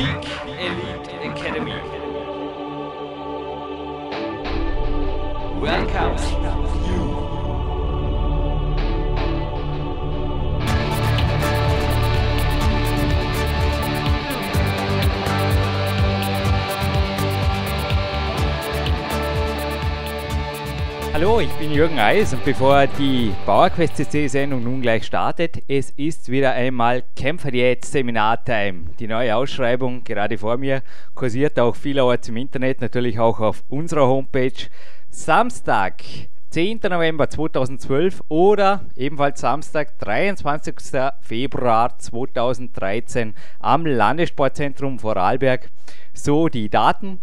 Peak Elite Academy. Welcomes you. Hallo, ich bin Jürgen Eis und bevor die PowerQuest CC Sendung nun gleich startet, es ist wieder einmal Kämpferdiät Seminartime. Die neue Ausschreibung gerade vor mir kursiert auch vielerorts im Internet, natürlich auch auf unserer Homepage. Samstag, 10. November 2012 oder ebenfalls Samstag, 23. Februar 2013 am Landessportzentrum Vorarlberg. So die Daten.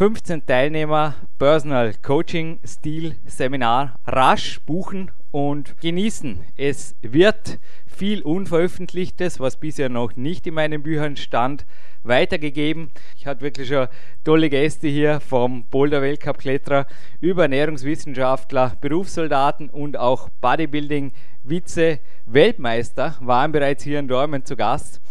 15 Teilnehmer, Personal Coaching Stil Seminar rasch buchen und genießen. Es wird viel Unveröffentlichtes, was bisher noch nicht in meinen Büchern stand, weitergegeben. Ich hatte wirklich schon tolle Gäste hier vom Boulder Weltcup Kletterer über Ernährungswissenschaftler, Berufssoldaten und auch Bodybuilding Vize Weltmeister waren bereits hier in Dormen zu Gast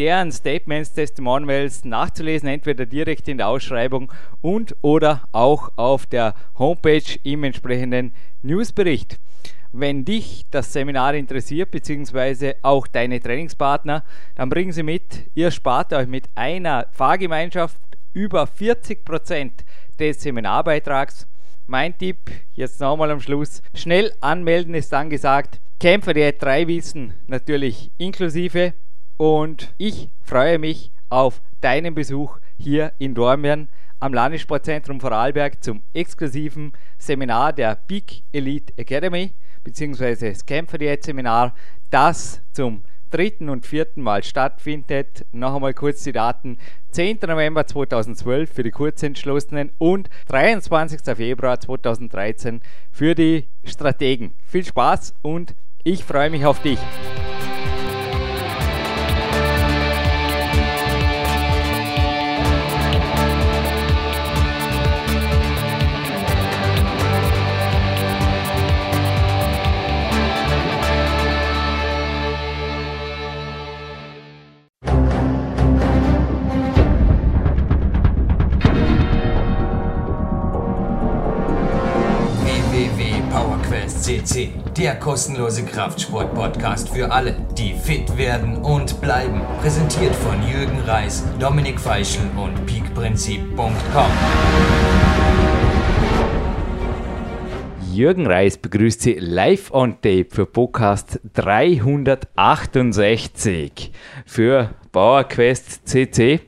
deren Statements, Testimonials nachzulesen, entweder direkt in der Ausschreibung und oder auch auf der Homepage im entsprechenden Newsbericht. Wenn dich das Seminar interessiert, beziehungsweise auch deine Trainingspartner, dann bringen sie mit. Ihr spart euch mit einer Fahrgemeinschaft über 40 Prozent des Seminarbeitrags. Mein Tipp, jetzt nochmal am Schluss, schnell anmelden ist angesagt. Kämpfer der drei Wissen natürlich inklusive und ich freue mich auf deinen Besuch hier in Dormien am Landessportzentrum Vorarlberg zum exklusiven Seminar der Big Elite Academy bzw. das Kämpfer Diät Seminar, das zum dritten und vierten Mal stattfindet. Noch einmal kurz die Daten. 10. November 2012 für die Kurzentschlossenen und 23. Februar 2013 für die Strategen. Viel Spaß und ich freue mich auf dich. Der kostenlose Kraftsport-Podcast für alle, die fit werden und bleiben. Präsentiert von Jürgen Reis, Dominik Feischl und peakprinzip.com. Jürgen Reis begrüßt Sie live on tape für Podcast 368 für PowerQuest CC.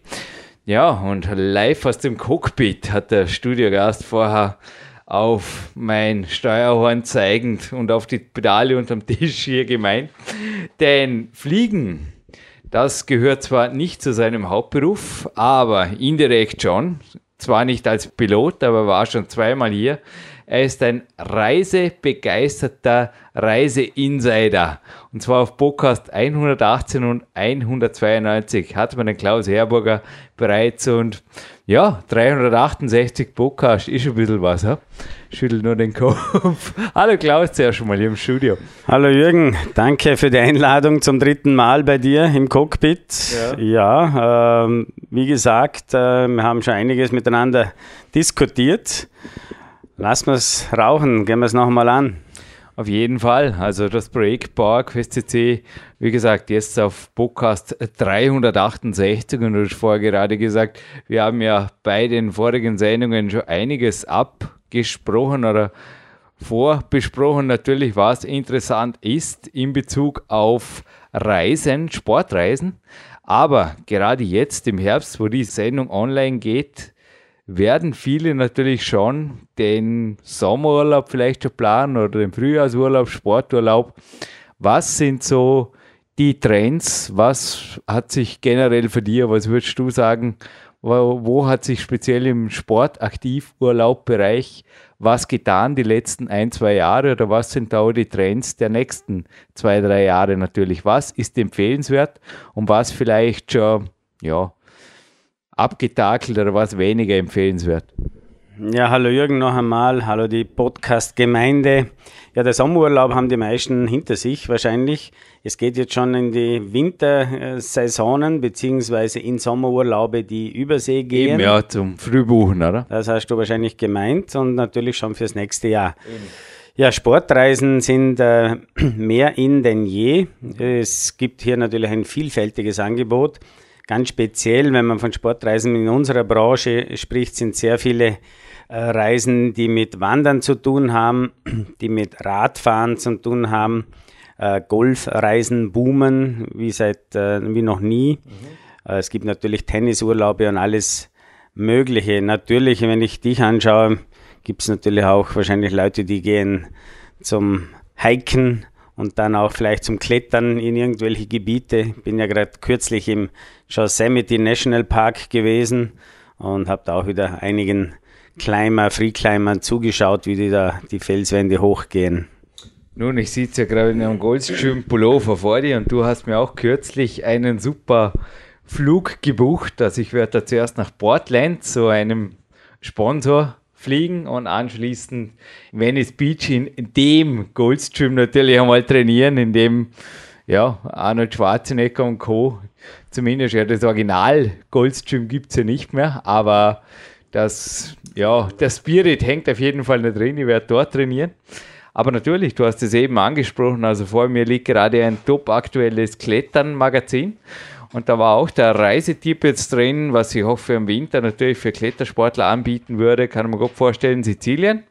Ja, und live aus dem Cockpit hat der Studiogast vorher auf mein Steuerhorn zeigend und auf die Pedale unterm Tisch hier gemeint. Denn Fliegen, das gehört zwar nicht zu seinem Hauptberuf, aber indirekt schon. Zwar nicht als Pilot, aber war schon zweimal hier. Er ist ein reisebegeisterter Reiseinsider. Und zwar auf Podcast 118 und 192 hat man den Klaus Herburger bereits und ja, 368 Podcast ist ein bisschen was. Ja? Schüttel nur den Kopf. Hallo Klaus, zuerst schon mal hier im Studio. Hallo Jürgen, danke für die Einladung zum dritten Mal bei dir im Cockpit. Ja, ja ähm, wie gesagt, äh, wir haben schon einiges miteinander diskutiert. Lassen wir es rauchen, gehen wir es nochmal an. Auf jeden Fall. Also das Projekt Power Quest CC, wie gesagt, jetzt auf Podcast 368 und du hast vorher gerade gesagt, wir haben ja bei den vorigen Sendungen schon einiges abgesprochen oder vorbesprochen, natürlich, was interessant ist in Bezug auf Reisen, Sportreisen. Aber gerade jetzt im Herbst, wo die Sendung online geht, werden viele natürlich schon den Sommerurlaub vielleicht schon planen oder den Frühjahrsurlaub, Sporturlaub. Was sind so die Trends? Was hat sich generell für dich, was würdest du sagen, wo, wo hat sich speziell im Sportaktivurlaubbereich was getan die letzten ein, zwei Jahre oder was sind da die Trends der nächsten zwei, drei Jahre natürlich? Was ist empfehlenswert und was vielleicht schon, ja, abgetakelt oder was weniger empfehlenswert? Ja, hallo Jürgen noch einmal, hallo die Podcast-Gemeinde. Ja, der Sommerurlaub haben die meisten hinter sich wahrscheinlich. Es geht jetzt schon in die Wintersaisonen beziehungsweise in Sommerurlaube, die Übersee gehen. Eben, ja, zum Frühbuchen, oder? Das hast du wahrscheinlich gemeint und natürlich schon fürs nächste Jahr. Eben. Ja, Sportreisen sind äh, mehr in denn je. Es gibt hier natürlich ein vielfältiges Angebot. Ganz speziell, wenn man von Sportreisen in unserer Branche spricht, sind sehr viele äh, Reisen, die mit Wandern zu tun haben, die mit Radfahren zu tun haben. Äh, Golfreisen boomen wie seit äh, wie noch nie. Mhm. Es gibt natürlich Tennisurlaube und alles Mögliche. Natürlich, wenn ich dich anschaue, gibt es natürlich auch wahrscheinlich Leute, die gehen zum Hiken und dann auch vielleicht zum Klettern in irgendwelche Gebiete. Bin ja gerade kürzlich im Yosemite National Park gewesen und habe da auch wieder einigen Climber, Freeclimbern zugeschaut, wie die da die Felswände hochgehen. Nun, ich sitze ja gerade in einem Goldschirm Pullover vor dir und du hast mir auch kürzlich einen super Flug gebucht. Also ich werde da zuerst nach Portland, zu einem Sponsor fliegen und anschließend Venice Beach in dem Goldstream natürlich einmal trainieren, in dem ja, Arnold Schwarzenegger und Co. Zumindest ja das Original Goldstream gibt es ja nicht mehr, aber das, ja, der Spirit hängt auf jeden Fall nicht drin. Ich werde dort trainieren. Aber natürlich, du hast es eben angesprochen, also vor mir liegt gerade ein top aktuelles Klettern-Magazin. Und da war auch der Reisetipp jetzt drin, was ich hoffe im Winter natürlich für Klettersportler anbieten würde, kann man gut vorstellen, Sizilien.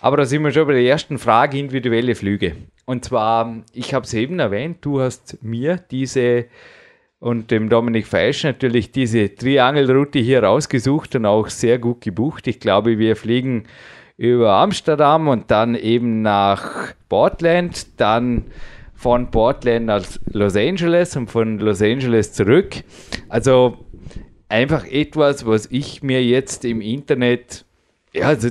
Aber da sind wir schon bei der ersten Frage, individuelle Flüge. Und zwar, ich habe es eben erwähnt, du hast mir diese und dem Dominik Feisch natürlich diese Triangelroute hier rausgesucht und auch sehr gut gebucht. Ich glaube, wir fliegen über Amsterdam und dann eben nach Portland, dann von Portland nach Los Angeles und von Los Angeles zurück. Also einfach etwas, was ich mir jetzt im Internet, ja, also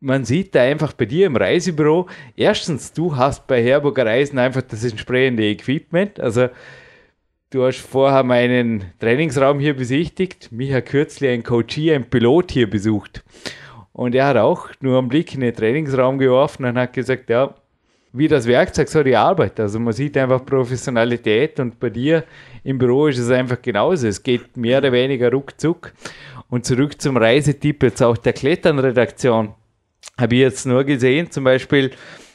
man sieht da einfach bei dir im Reisebüro, erstens, du hast bei Herburger Reisen einfach das entsprechende Equipment. Also du hast vorher meinen Trainingsraum hier besichtigt. Mich hat kürzlich ein Coachie, ein Pilot hier besucht. Und er hat auch nur einen Blick in den Trainingsraum geworfen und hat gesagt, ja, wie das Werkzeug so die Arbeit. Also man sieht einfach Professionalität und bei dir im Büro ist es einfach genauso. Es geht mehr oder weniger ruckzuck. Und zurück zum Reisetipp jetzt auch der Kletternredaktion. Habe ich jetzt nur gesehen, zum Beispiel,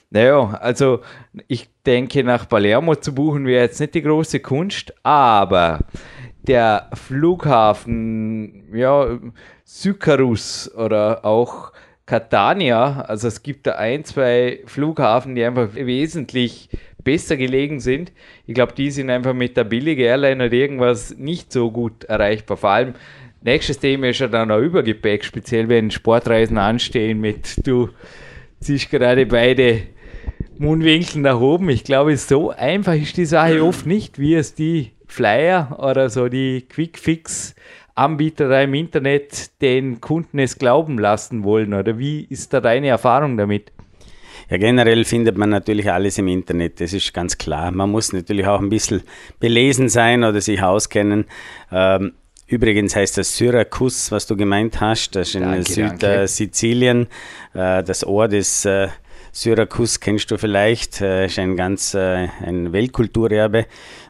naja, also ich denke, nach Palermo zu buchen wäre jetzt nicht die große Kunst, aber der Flughafen, ja, Sykarus oder auch Catania, also es gibt da ein, zwei Flughafen, die einfach wesentlich besser gelegen sind. Ich glaube, die sind einfach mit der billigen Airline oder irgendwas nicht so gut erreichbar. Vor allem nächstes Thema ist ja dann auch Übergepäck, speziell wenn Sportreisen anstehen mit du ziehst gerade beide Mundwinkel nach oben. Ich glaube, so einfach ist die Sache oft nicht, wie es die Flyer oder so die Quick-Fix Anbieter im Internet den Kunden es glauben lassen wollen? Oder wie ist da deine Erfahrung damit? Ja, generell findet man natürlich alles im Internet, das ist ganz klar. Man muss natürlich auch ein bisschen belesen sein oder sich auskennen. Ähm, übrigens heißt das Syrakus, was du gemeint hast, das ist in Südsizilien. Äh, das Ort ist äh, Syrakus, kennst du vielleicht, äh, ist ein ganz äh, ein Weltkulturerbe.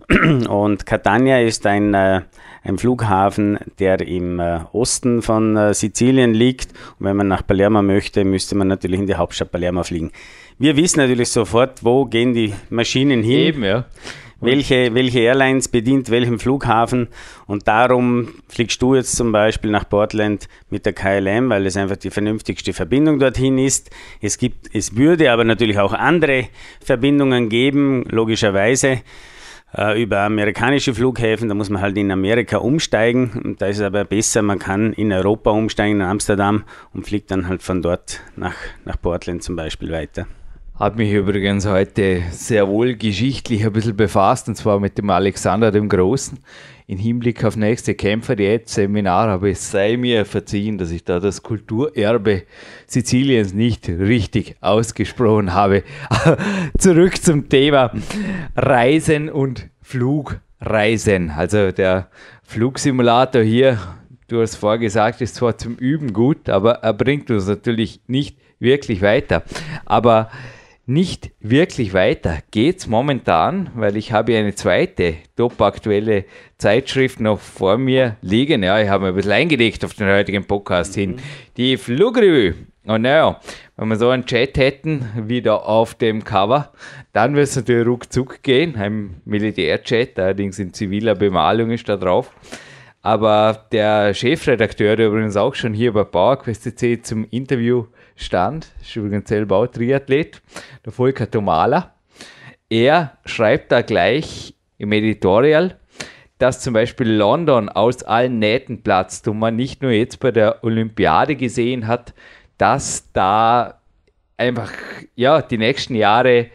Und Catania ist ein äh, ein Flughafen, der im äh, Osten von äh, Sizilien liegt. Und wenn man nach Palermo möchte, müsste man natürlich in die Hauptstadt Palermo fliegen. Wir wissen natürlich sofort, wo gehen die Maschinen hin. Eben, ja. Welche, welche Airlines bedient welchen Flughafen und darum fliegst du jetzt zum Beispiel nach Portland mit der KLM, weil es einfach die vernünftigste Verbindung dorthin ist. Es gibt, es würde aber natürlich auch andere Verbindungen geben, logischerweise äh, über amerikanische Flughäfen, da muss man halt in Amerika umsteigen. Da ist es aber besser, man kann in Europa umsteigen, in Amsterdam und fliegt dann halt von dort nach, nach Portland zum Beispiel weiter. Hat mich übrigens heute sehr wohl geschichtlich ein bisschen befasst, und zwar mit dem Alexander dem Großen in Hinblick auf nächste Kämpfer, die jetzt Seminar, aber es sei mir verziehen, dass ich da das Kulturerbe Siziliens nicht richtig ausgesprochen habe. Zurück zum Thema Reisen und Flugreisen. Also der Flugsimulator hier du hast vorher gesagt, ist zwar zum Üben gut, aber er bringt uns natürlich nicht wirklich weiter. Aber nicht wirklich weiter geht es momentan, weil ich habe eine zweite top-aktuelle Zeitschrift noch vor mir liegen. Ja, ich habe mir ein bisschen eingelegt auf den heutigen Podcast mhm. hin. Die Flugrevue. Und naja, wenn wir so einen Chat hätten, wie da auf dem Cover, dann wird es natürlich ruckzuck gehen. Ein Militärchat, allerdings in ziviler Bemalung ist da drauf. Aber der Chefredakteur, der übrigens auch schon hier bei PowerQuest.c zum Interview stand, ist übrigens selber auch Triathlet, der Volker Tomala. Er schreibt da gleich im Editorial, dass zum Beispiel London aus allen Nähten platzt und man nicht nur jetzt bei der Olympiade gesehen hat, dass da einfach ja, die nächsten Jahre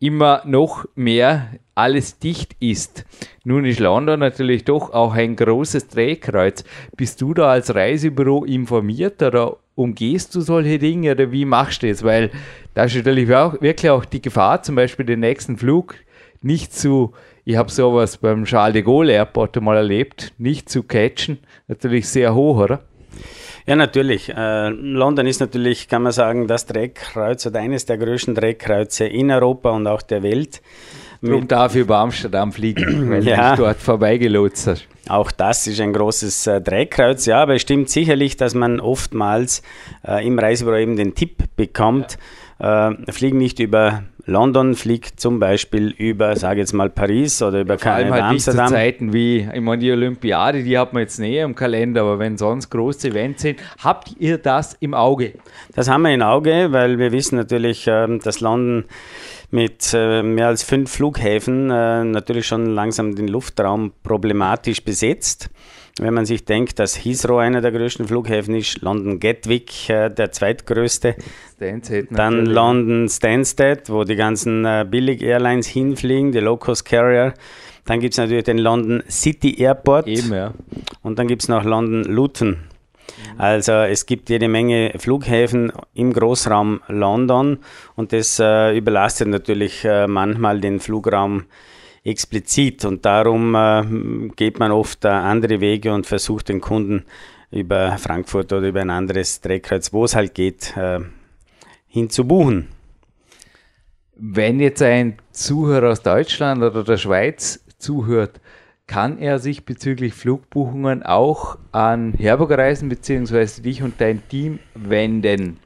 immer noch mehr alles dicht ist. Nun ist London natürlich doch auch ein großes Drehkreuz. Bist du da als Reisebüro informiert oder umgehst du solche Dinge oder wie machst du das? Weil da ist natürlich auch, wirklich auch die Gefahr, zum Beispiel den nächsten Flug nicht zu, ich habe sowas beim Charles de Gaulle Airport mal erlebt, nicht zu catchen, natürlich sehr hoch, oder? Ja, natürlich. Äh, London ist natürlich, kann man sagen, das Drehkreuz oder eines der größten Drehkreuze in Europa und auch der Welt. Darum darf ich über Amsterdam fliegen, weil ja. ich dort vorbeigelotst hast. Auch das ist ein großes äh, Drehkreuz, ja, aber es stimmt sicherlich, dass man oftmals äh, im Reisebüro eben den Tipp bekommt, ja. äh, fliegen nicht über London, fliegt zum Beispiel über, sage jetzt mal Paris oder über Vor allem halt Amsterdam. Nicht zu Zeiten wie, ich meine, die Olympiade, die hat man jetzt näher im Kalender, aber wenn sonst große Events sind, habt ihr das im Auge? Das haben wir im Auge, weil wir wissen natürlich, ähm, dass London mit äh, mehr als fünf Flughäfen äh, natürlich schon langsam den Luftraum problematisch besetzt. Wenn man sich denkt, dass Heathrow einer der größten Flughäfen ist, London Gatwick äh, der zweitgrößte, Stansted dann London Stansted, wo die ganzen Billig-Airlines hinfliegen, die Low-Cost-Carrier. Dann gibt es natürlich den London City Airport. Eben, ja. Und dann gibt es noch London Luton also es gibt jede Menge Flughäfen im Großraum London und das äh, überlastet natürlich äh, manchmal den Flugraum explizit und darum äh, geht man oft äh, andere Wege und versucht den Kunden über Frankfurt oder über ein anderes Drehkreuz, wo es halt geht, äh, hinzubuchen. Wenn jetzt ein Zuhörer aus Deutschland oder der Schweiz zuhört, kann er sich bezüglich Flugbuchungen auch an Herburger Reisen bzw. dich und dein Team wenden?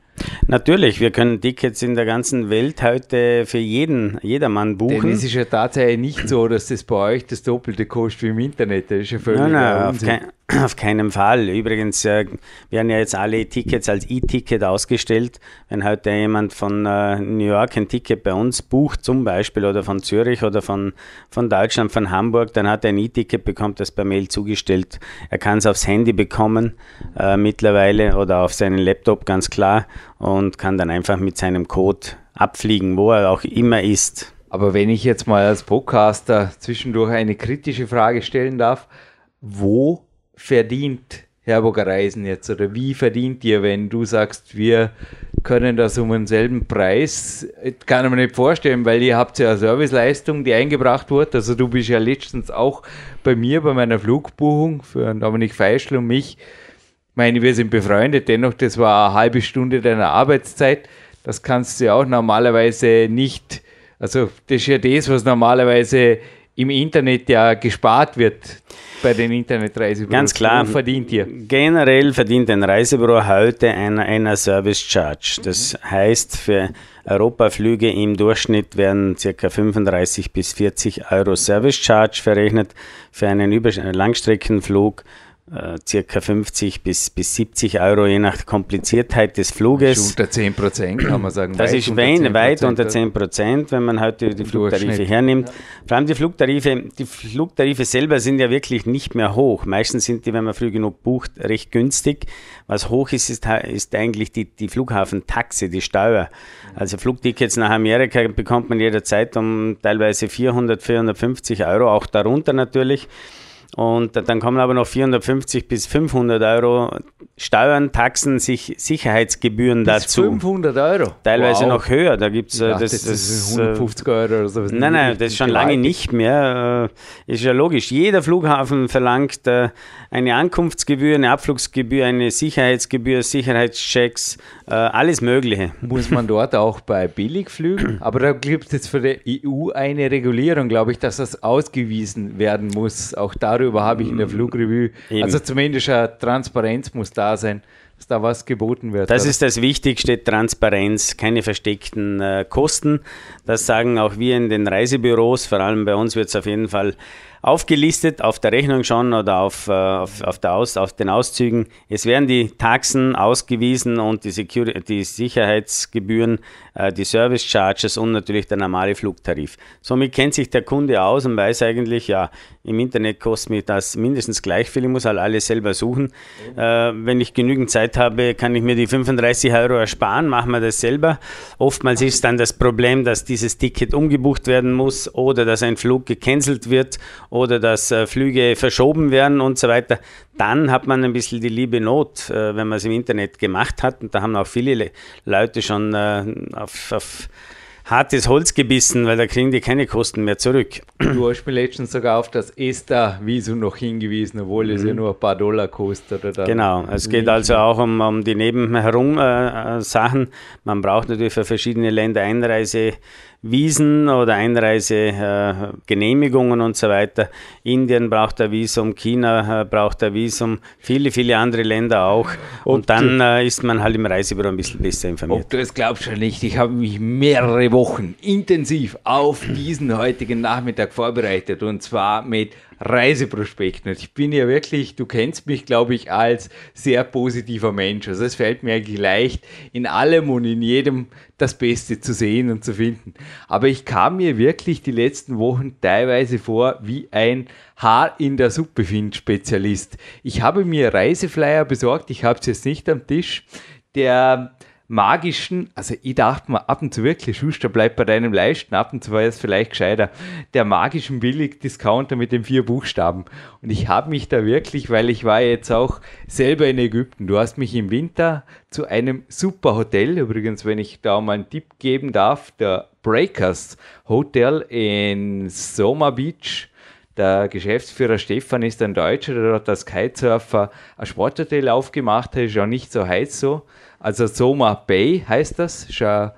Natürlich, wir können Tickets in der ganzen Welt heute für jeden, jedermann buchen. Denn es ist ja tatsächlich nicht so, dass das bei euch das Doppelte kostet wie im Internet. Das ist ja völlig nein, nein, auf, kein, auf, keinen Fall. Übrigens äh, werden ja jetzt alle Tickets als E-Ticket ausgestellt. Wenn heute jemand von äh, New York ein Ticket bei uns bucht, zum Beispiel, oder von Zürich oder von, von Deutschland, von Hamburg, dann hat er ein E-Ticket, bekommt das per Mail zugestellt. Er kann es aufs Handy bekommen äh, mittlerweile oder auf seinen Laptop, ganz klar und kann dann einfach mit seinem Code abfliegen, wo er auch immer ist. Aber wenn ich jetzt mal als Podcaster zwischendurch eine kritische Frage stellen darf, wo verdient Herburger Reisen jetzt oder wie verdient ihr, wenn du sagst, wir können das um denselben Preis? Kann ich mir nicht vorstellen, weil ihr habt ja eine Serviceleistung, die eingebracht wurde. Also du bist ja letztens auch bei mir bei meiner Flugbuchung für Dominik Feischl und mich ich meine, wir sind befreundet, dennoch, das war eine halbe Stunde deiner Arbeitszeit. Das kannst du ja auch normalerweise nicht, also das ist ja das, was normalerweise im Internet ja gespart wird bei den Internetreisebüros. Ganz klar. Verdient ihr? Generell verdient ein Reisebüro heute einer, einer Service Charge. Das mhm. heißt, für Europaflüge im Durchschnitt werden ca. 35 bis 40 Euro Service Charge verrechnet. Für einen Langstreckenflug äh, circa 50 bis, bis 70 Euro, je nach Kompliziertheit des Fluges. Unter 10 Prozent kann man sagen. Das ist weit, weit unter 10 Prozent, wenn man heute die Flugtarife hernimmt. Ja. Vor allem die Flugtarife, die Flugtarife selber sind ja wirklich nicht mehr hoch. Meistens sind die, wenn man früh genug bucht, recht günstig. Was hoch ist, ist, ist eigentlich die, die Flughafentaxe, die Steuer. Also Flugtickets nach Amerika bekommt man jederzeit um teilweise 400, 450 Euro, auch darunter natürlich. Und dann kommen aber noch 450 bis 500 Euro Steuern, Taxen, sich Sicherheitsgebühren Bis dazu. 500 Euro. Teilweise Wow. noch höher. Da gibt es das, das, das, ist äh, 150 Euro oder sowas. Nein, nein, das ist schon lange nicht mehr. Äh, Ist ja logisch. Jeder Flughafen verlangt äh, eine Ankunftsgebühr, eine Abflugsgebühr, eine Sicherheitsgebühr, Sicherheitschecks, alles Mögliche. Muss man dort auch bei Billigflügen? Aber da gibt es jetzt für die EU eine Regulierung, glaube ich, dass das ausgewiesen werden muss. Auch darüber habe ich in der Flugrevue. Eben. Also zumindest eine Transparenz muss da sein, dass da was geboten wird. Das oder? ist das Wichtigste, Transparenz, keine versteckten äh, Kosten. Das sagen auch wir in den Reisebüros. Vor allem bei uns wird es auf jeden Fall aufgelistet, auf der Rechnung schon oder auf, äh, auf, auf, der Aus, auf den Auszügen. Es werden die Taxen ausgewiesen und die, Security, die Sicherheitsgebühren, äh, die Service Charges und natürlich der normale Flugtarif. Somit kennt sich der Kunde aus und weiß eigentlich, ja, im Internet kostet mir das mindestens gleich viel. Ich muss halt alles selber suchen. Äh, wenn ich genügend Zeit habe, kann ich mir die 35 Euro ersparen, machen wir das selber. Oftmals ist dann das Problem, dass dieses Ticket umgebucht werden muss oder dass ein Flug gecancelt wird oder dass äh, Flüge verschoben werden und so weiter. Dann hat man ein bisschen die liebe Not, äh, wenn man es im Internet gemacht hat. Und da haben auch viele Le Leute schon äh, auf, auf hartes Holz gebissen, weil da kriegen die keine Kosten mehr zurück. Du hast mir letztens sogar auf das ESTA-Visum noch hingewiesen, obwohl es ja nur ein paar Dollar kostet. Oder Mhm. Genau, es geht also auch um, um die nebenherum äh, Sachen. Man braucht natürlich für verschiedene Länder Einreisevisen oder Einreisegenehmigungen und so weiter. Indien braucht ein Visum, China äh, braucht ein Visum, viele, viele andere Länder auch. Und dann äh, ist man halt im Reisebüro ein bisschen besser informiert. Ob du es glaubst oder nicht, ich habe mich mehrere Wochen intensiv auf diesen heutigen Nachmittag vorbereitet und zwar mit Reiseprospekten. Und ich bin ja wirklich, du kennst mich, glaube ich, als sehr positiver Mensch. Also es fällt mir eigentlich leicht, in allem und in jedem das Beste zu sehen und zu finden. Aber ich kam mir wirklich die letzten Wochen teilweise vor wie ein Haar in der Suppe find Spezialist. Ich habe mir Reiseflyer besorgt, ich habe es jetzt nicht am Tisch, der magischen, also ich dachte mir ab und zu wirklich, Schuster bleibt bei deinem Leisten, ab und zu war es vielleicht gescheiter, der magischen Billig-Discounter mit den vier Buchstaben. Und ich habe mich da wirklich, weil ich war jetzt auch selber in Ägypten, du hast mich im Winter zu einem super Hotel, übrigens, wenn ich da mal einen Tipp geben darf, der Breakers Hotel in Soma Beach, der Geschäftsführer Stefan ist ein Deutscher, der hat als Kitesurfer ein Sporthotel aufgemacht, das ist ja nicht so heiß so. Also Soma Bay heißt das, ist ja,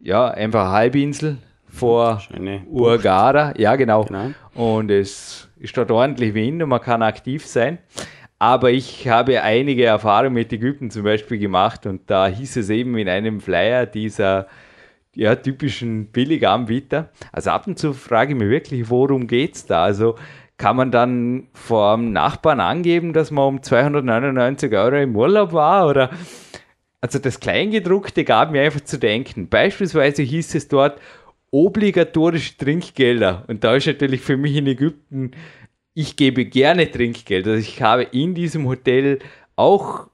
ja einfach eine Halbinsel vor Urgara. Ja, genau. Genau. Und es ist dort ordentlich Wind und man kann aktiv sein. Aber ich habe einige Erfahrungen mit Ägypten zum Beispiel gemacht und da hieß es eben in einem Flyer dieser ja, typischen Billiganbieter. Also ab und zu frage ich mich wirklich, worum geht es da? Also kann man dann vor dem Nachbarn angeben, dass man um 299 Euro im Urlaub war? Oder also das Kleingedruckte gab mir einfach zu denken. Beispielsweise hieß es dort obligatorische Trinkgelder. Und da ist natürlich für mich in Ägypten, ich gebe gerne Trinkgeld. Also ich habe in diesem Hotel auch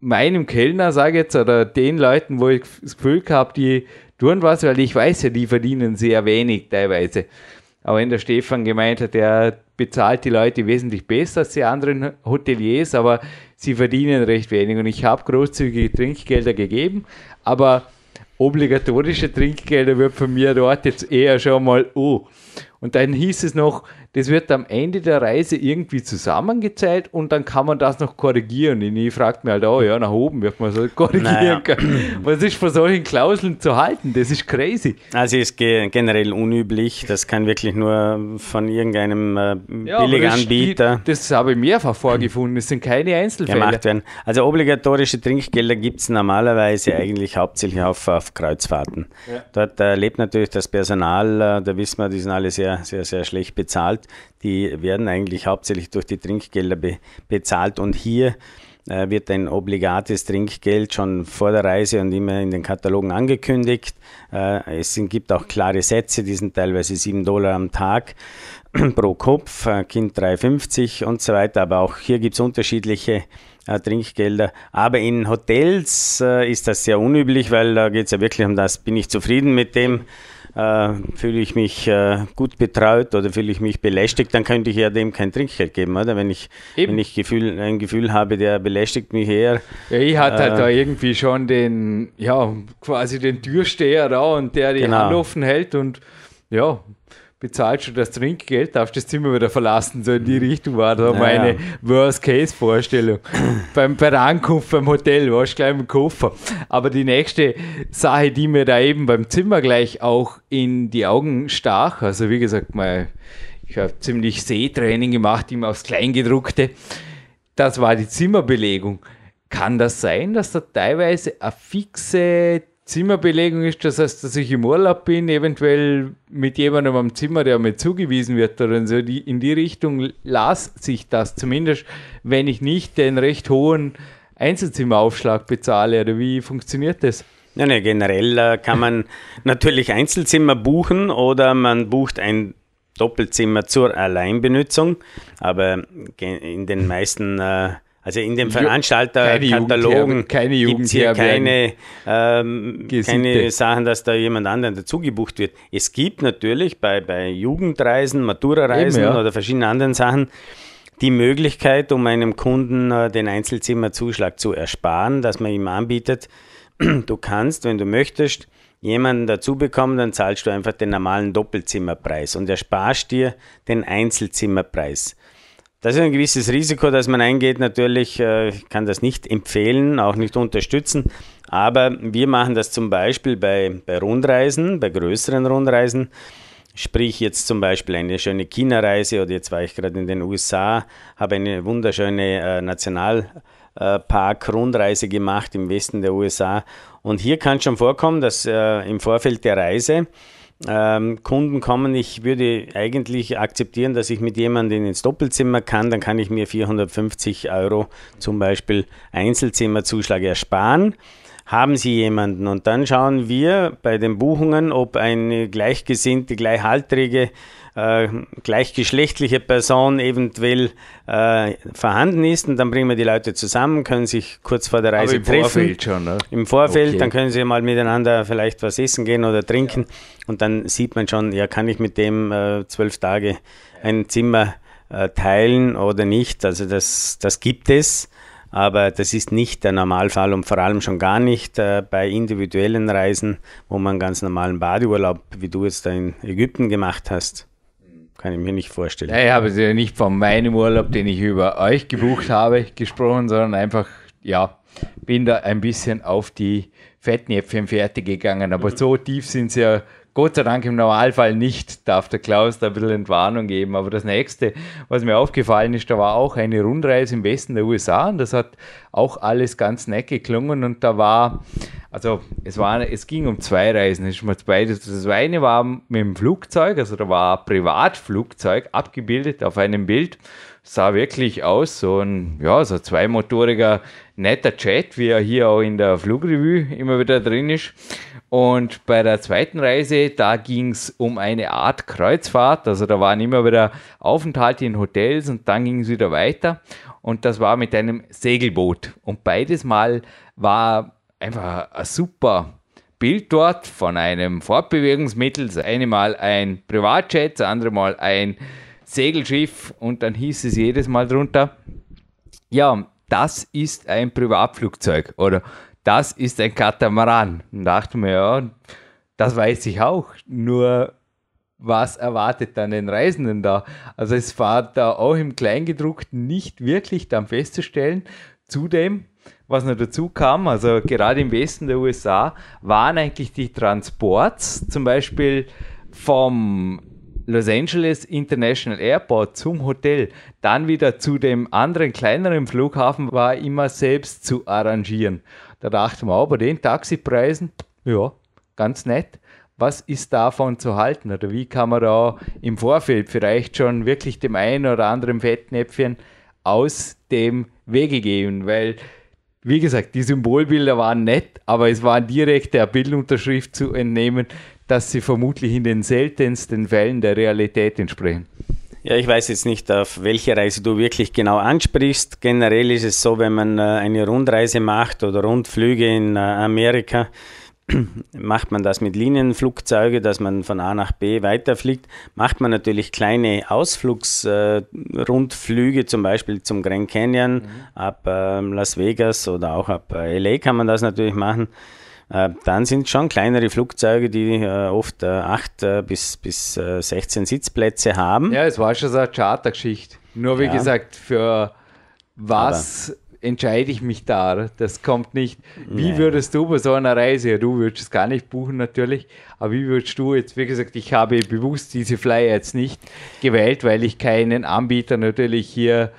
meinem Kellner, sage ich jetzt, oder den Leuten, wo ich das Gefühl habe, die tun was, weil ich weiß ja, die verdienen sehr wenig teilweise. Aber wenn der Stefan gemeint hat, er bezahlt die Leute wesentlich besser als die anderen Hoteliers, aber sie verdienen recht wenig. Und ich habe großzügige Trinkgelder gegeben, aber obligatorische Trinkgelder wird von mir dort jetzt eher schon mal, oh. Und dann hieß es noch, das wird am Ende der Reise irgendwie zusammengezählt und dann kann man das noch korrigieren. Und ich fragte mich halt, oh ja, nach oben wird man so korrigieren Naja. können. Was ist von solchen Klauseln zu halten? Das ist crazy. Also ist ge generell unüblich. Das kann wirklich nur von irgendeinem äh, Ja, Billiganbieter Das, das habe ich mehrfach vorgefunden. Das sind keine Einzelfälle. gemacht werden. Also obligatorische Trinkgelder gibt es normalerweise eigentlich hauptsächlich auf, auf Kreuzfahrten. Dort äh, lebt natürlich das Personal, äh, da wissen wir, die sind alle sehr, sehr, sehr schlecht bezahlt. Die werden eigentlich hauptsächlich durch die Trinkgelder be bezahlt und hier äh, wird ein obligates Trinkgeld schon vor der Reise und immer in den Katalogen angekündigt. Äh, es sind, gibt auch klare Sätze, die sind teilweise 7 Dollar am Tag pro Kopf, äh, Kind 3,50 und so weiter. Aber auch hier gibt es unterschiedliche äh, Trinkgelder. Aber in Hotels äh, ist das sehr unüblich, weil da geht es ja wirklich um das, bin ich zufrieden mit dem, äh, äh, fühle ich mich äh, gut betreut oder fühle ich mich belästigt, dann könnte ich ja dem kein Trinkgeld geben, oder? Wenn ich, wenn ich Gefühl, ein Gefühl habe, der belästigt mich eher. Ja, ich hatte halt da irgendwie schon den, ja, quasi den Türsteher da und der die genau. Hand offen hält und ja, bezahlt schon das Trinkgeld, darfst das Zimmer wieder verlassen. So in die Richtung war da naja. meine Worst-Case-Vorstellung. beim, bei der Ankunft beim Hotel warst du gleich im Koffer. Aber die nächste Sache, die mir da eben beim Zimmer gleich auch in die Augen stach, also wie gesagt, mal, ich habe ziemlich Sehtraining gemacht, immer aufs Kleingedruckte, das war die Zimmerbelegung. Kann das sein, dass da teilweise eine fixe Zimmerbelegung ist, das heißt, dass ich im Urlaub bin, eventuell mit jemandem am Zimmer, der mir zugewiesen wird oder so, die, in die Richtung las sich das zumindest, wenn ich nicht den recht hohen Einzelzimmeraufschlag bezahle oder wie funktioniert das? Ja, ne, generell äh, kann man natürlich Einzelzimmer buchen oder man bucht ein Doppelzimmer zur Alleinbenutzung, aber in den meisten äh, also in den Veranstalterkatalogen gibt es hier keine, ähm, keine Sachen, dass da jemand anderen dazu gebucht wird. Es gibt natürlich bei, bei Jugendreisen, Matura-Reisen ja. oder verschiedenen anderen Sachen die Möglichkeit, um einem Kunden äh, den Einzelzimmerzuschlag zu ersparen, dass man ihm anbietet, du kannst, wenn du möchtest, jemanden dazu bekommen, dann zahlst du einfach den normalen Doppelzimmerpreis und ersparst dir den Einzelzimmerpreis. Das ist ein gewisses Risiko, das man eingeht. Natürlich äh, ich kann das nicht empfehlen, auch nicht unterstützen. Aber wir machen das zum Beispiel bei, bei Rundreisen, bei größeren Rundreisen. Sprich jetzt zum Beispiel eine schöne China-Reise oder jetzt war ich gerade in den USA, habe eine wunderschöne äh, Nationalpark-Rundreise gemacht im Westen der USA. Und hier kann schon vorkommen, dass äh, im Vorfeld der Reise ähm, Kunden kommen, ich würde eigentlich akzeptieren, dass ich mit jemandem ins Doppelzimmer kann, dann kann ich mir 450 Euro zum Beispiel Einzelzimmerzuschlag ersparen. Haben Sie jemanden? Und dann schauen wir bei den Buchungen, ob eine gleichgesinnte, gleichaltrige äh, gleichgeschlechtliche Person eventuell äh, vorhanden ist und dann bringen wir die Leute zusammen, können sich kurz vor der Reise im treffen. Vorfeld schon, ne? Im Vorfeld, okay. dann können sie mal miteinander vielleicht was essen gehen oder trinken und dann sieht man schon, ja, kann ich mit dem äh, zwölf Tage ein Zimmer äh, teilen oder nicht. Also das, das gibt es. Aber das ist nicht der Normalfall und vor allem schon gar nicht äh, bei individuellen Reisen, wo man ganz normalen Badeurlaub, wie du jetzt da in Ägypten gemacht hast, kann ich mir nicht vorstellen. Ja, ich habe ja nicht von meinem Urlaub, den ich über euch gebucht habe, gesprochen, sondern einfach, ja, bin da ein bisschen auf die Fettnäpfchen fertig gegangen. Aber so tief sind sie ja Gott sei Dank im Normalfall nicht, darf der Klaus da ein bisschen Entwarnung geben. Aber das nächste, was mir aufgefallen ist, da war auch eine Rundreise im Westen der USA und das hat auch alles ganz nett geklungen und da war, also es, war, es ging um zwei Reisen, das ist mal beides. Das eine war mit dem Flugzeug, also da war ein Privatflugzeug abgebildet auf einem Bild sah wirklich aus, so ein, ja, so zweimotoriger, netter Jet, wie er hier auch in der Flugrevue immer wieder drin ist. Und bei der zweiten Reise, da ging es um eine Art Kreuzfahrt. Also da waren immer wieder Aufenthalte in Hotels und dann ging es wieder weiter. Und das war mit einem Segelboot. Und beides Mal war einfach ein super Bild dort von einem Fortbewegungsmittel. Das eine Mal ein Privatjet, das andere Mal ein Segelschiff. Und dann hieß es jedes Mal drunter, ja, das ist ein Privatflugzeug oder das ist ein Katamaran. Und dachte mir, ja, das weiß ich auch. Nur was erwartet dann den Reisenden da? Also es war da auch im Kleingedruckten nicht wirklich dann festzustellen. Zudem, was noch dazu kam, also gerade im Westen der USA, waren eigentlich die Transports, zum Beispiel vom Los Angeles International Airport zum Hotel, dann wieder zu dem anderen kleineren Flughafen, war immer selbst zu arrangieren. Da dachte man, bei den Taxipreisen, ja, ganz nett. Was ist davon zu halten? Oder wie kann man da im Vorfeld vielleicht schon wirklich dem einen oder anderen Fettnäpfchen aus dem Wege gehen? Weil, wie gesagt, die Symbolbilder waren nett, aber es war direkt der Bildunterschrift zu entnehmen, dass sie vermutlich in den seltensten Fällen der Realität entsprechen. Ja, ich weiß jetzt nicht, auf welche Reise du wirklich genau ansprichst. Generell ist es so, wenn man äh, eine Rundreise macht oder Rundflüge in äh, Amerika, macht man das mit Linienflugzeugen, dass man von A nach B weiterfliegt. Macht man natürlich kleine Ausflugsrundflüge, äh, zum Beispiel zum Grand Canyon mhm. ab äh, Las Vegas oder auch ab äh, LA kann man das natürlich machen. Äh, dann sind schon kleinere Flugzeuge, die äh, oft 8 äh, bis, bis 16 Sitzplätze haben. Ja, es war schon so eine Chartergeschichte. Nur wie ja. gesagt, für was Aber entscheide ich mich da. Das kommt nicht. Wie Nein. würdest du bei so einer Reise, du würdest es gar nicht buchen natürlich, aber wie würdest du jetzt, wie gesagt, ich habe bewusst diese Flyer jetzt nicht gewählt, weil ich keinen Anbieter natürlich hier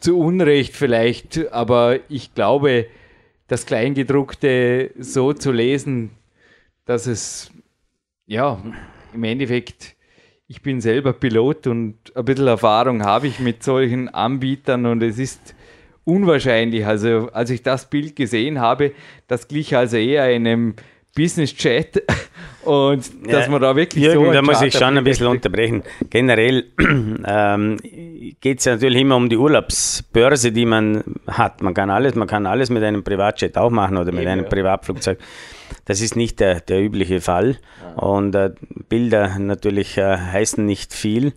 zu Unrecht vielleicht, aber ich glaube, das Kleingedruckte so zu lesen, dass es, ja, im Endeffekt, ich bin selber Pilot und ein bisschen Erfahrung habe ich mit solchen Anbietern und es ist unwahrscheinlich. Also als ich das Bild gesehen habe, das glich also eher einem Business-Chat und ja, dass man da wirklich Jürgen, so da muss ich schon ein bisschen unterbrechen. Generell ähm, geht es ja natürlich immer um die Urlaubsbörse, die man hat. Man kann alles, man kann alles mit einem Privatjet auch machen oder mit Eben, einem ja. Privatflugzeug. Das ist nicht der, der übliche Fall. Ja. Und äh, Bilder natürlich äh, heißen nicht viel.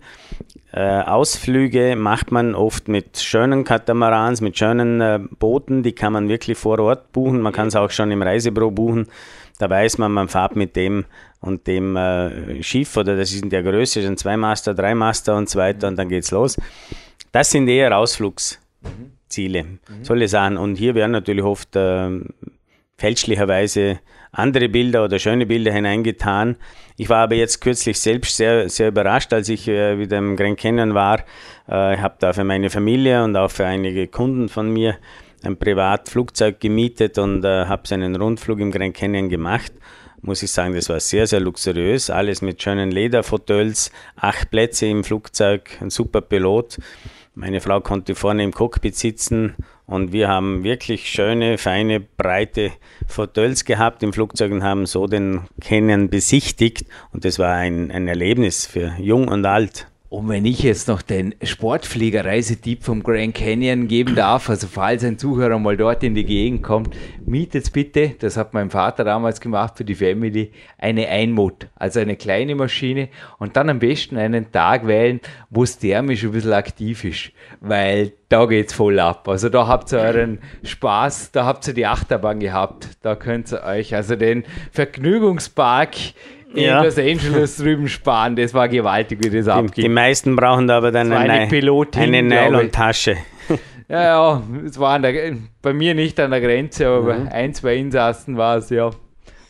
Äh, Ausflüge macht man oft mit schönen Katamarans, mit schönen äh, Booten, die kann man wirklich vor Ort buchen. Man kann es auch schon im Reisebüro buchen. Da weiß man, man fährt mit dem und dem äh, Schiff oder das ist in der Größe, sind zwei Master, drei Master und so weiter und dann geht's los. Das sind eher Ausflugsziele, mhm. solche Sachen. Und hier werden natürlich oft äh, fälschlicherweise andere Bilder oder schöne Bilder hineingetan. Ich war aber jetzt kürzlich selbst sehr, sehr überrascht, als ich äh, wieder im Grand Canyon war. Äh, ich habe da für meine Familie und auch für einige Kunden von mir ein Privatflugzeug gemietet und äh, habe seinen Rundflug im Grand Canyon gemacht. Muss ich sagen, das war sehr, sehr luxuriös. Alles mit schönen Lederfotels, acht Plätze im Flugzeug, ein super Pilot. Meine Frau konnte vorne im Cockpit sitzen und wir haben wirklich schöne, feine, breite Fotols gehabt im Flugzeug und haben so den Canyon besichtigt. Und das war ein, ein Erlebnis für jung und alt. Und wenn ich jetzt noch den Sportflieger-Reisetipp vom Grand Canyon geben darf, also falls ein Zuhörer mal dort in die Gegend kommt, mietet bitte, das hat mein Vater damals gemacht für die Family, eine Einmod, also eine kleine Maschine und dann am besten einen Tag wählen, wo es thermisch ein bisschen aktiv ist, weil da geht's voll ab. Also da habt ihr euren Spaß, da habt ihr die Achterbahn gehabt, da könnt ihr euch also den Vergnügungspark ja. in Los Angeles drüben sparen. Das war gewaltig, wie das abgeht. Die meisten brauchen da aber dann eine, eine, Pilotin, eine Nylon-Tasche. Ja, ja, es war der, bei mir nicht an der Grenze, aber mhm. ein, zwei Insassen war es, ja.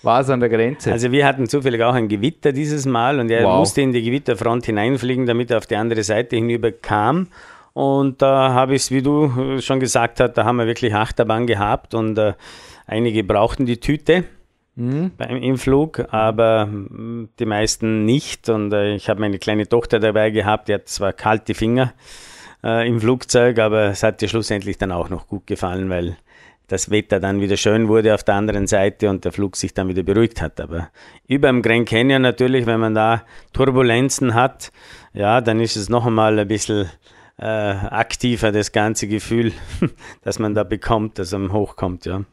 War es an der Grenze. Also wir hatten zufällig auch ein Gewitter dieses Mal und er wow. musste in die Gewitterfront hineinfliegen, damit er auf die andere Seite hinüber kam. Und da habe ich es, wie du schon gesagt hast, da haben wir wirklich Achterbahn gehabt und äh, einige brauchten die Tüte mhm. im Flug, aber mm, die meisten nicht. Und äh, ich habe meine kleine Tochter dabei gehabt, die hat zwar kalte Finger äh, im Flugzeug, aber es hat ihr schlussendlich dann auch noch gut gefallen, weil das Wetter dann wieder schön wurde auf der anderen Seite und der Flug sich dann wieder beruhigt hat. Aber über dem Grand Canyon natürlich, wenn man da Turbulenzen hat, ja, dann ist es noch einmal ein bisschen äh, aktiver, das ganze Gefühl, das man da bekommt, das am hochkommt, ja.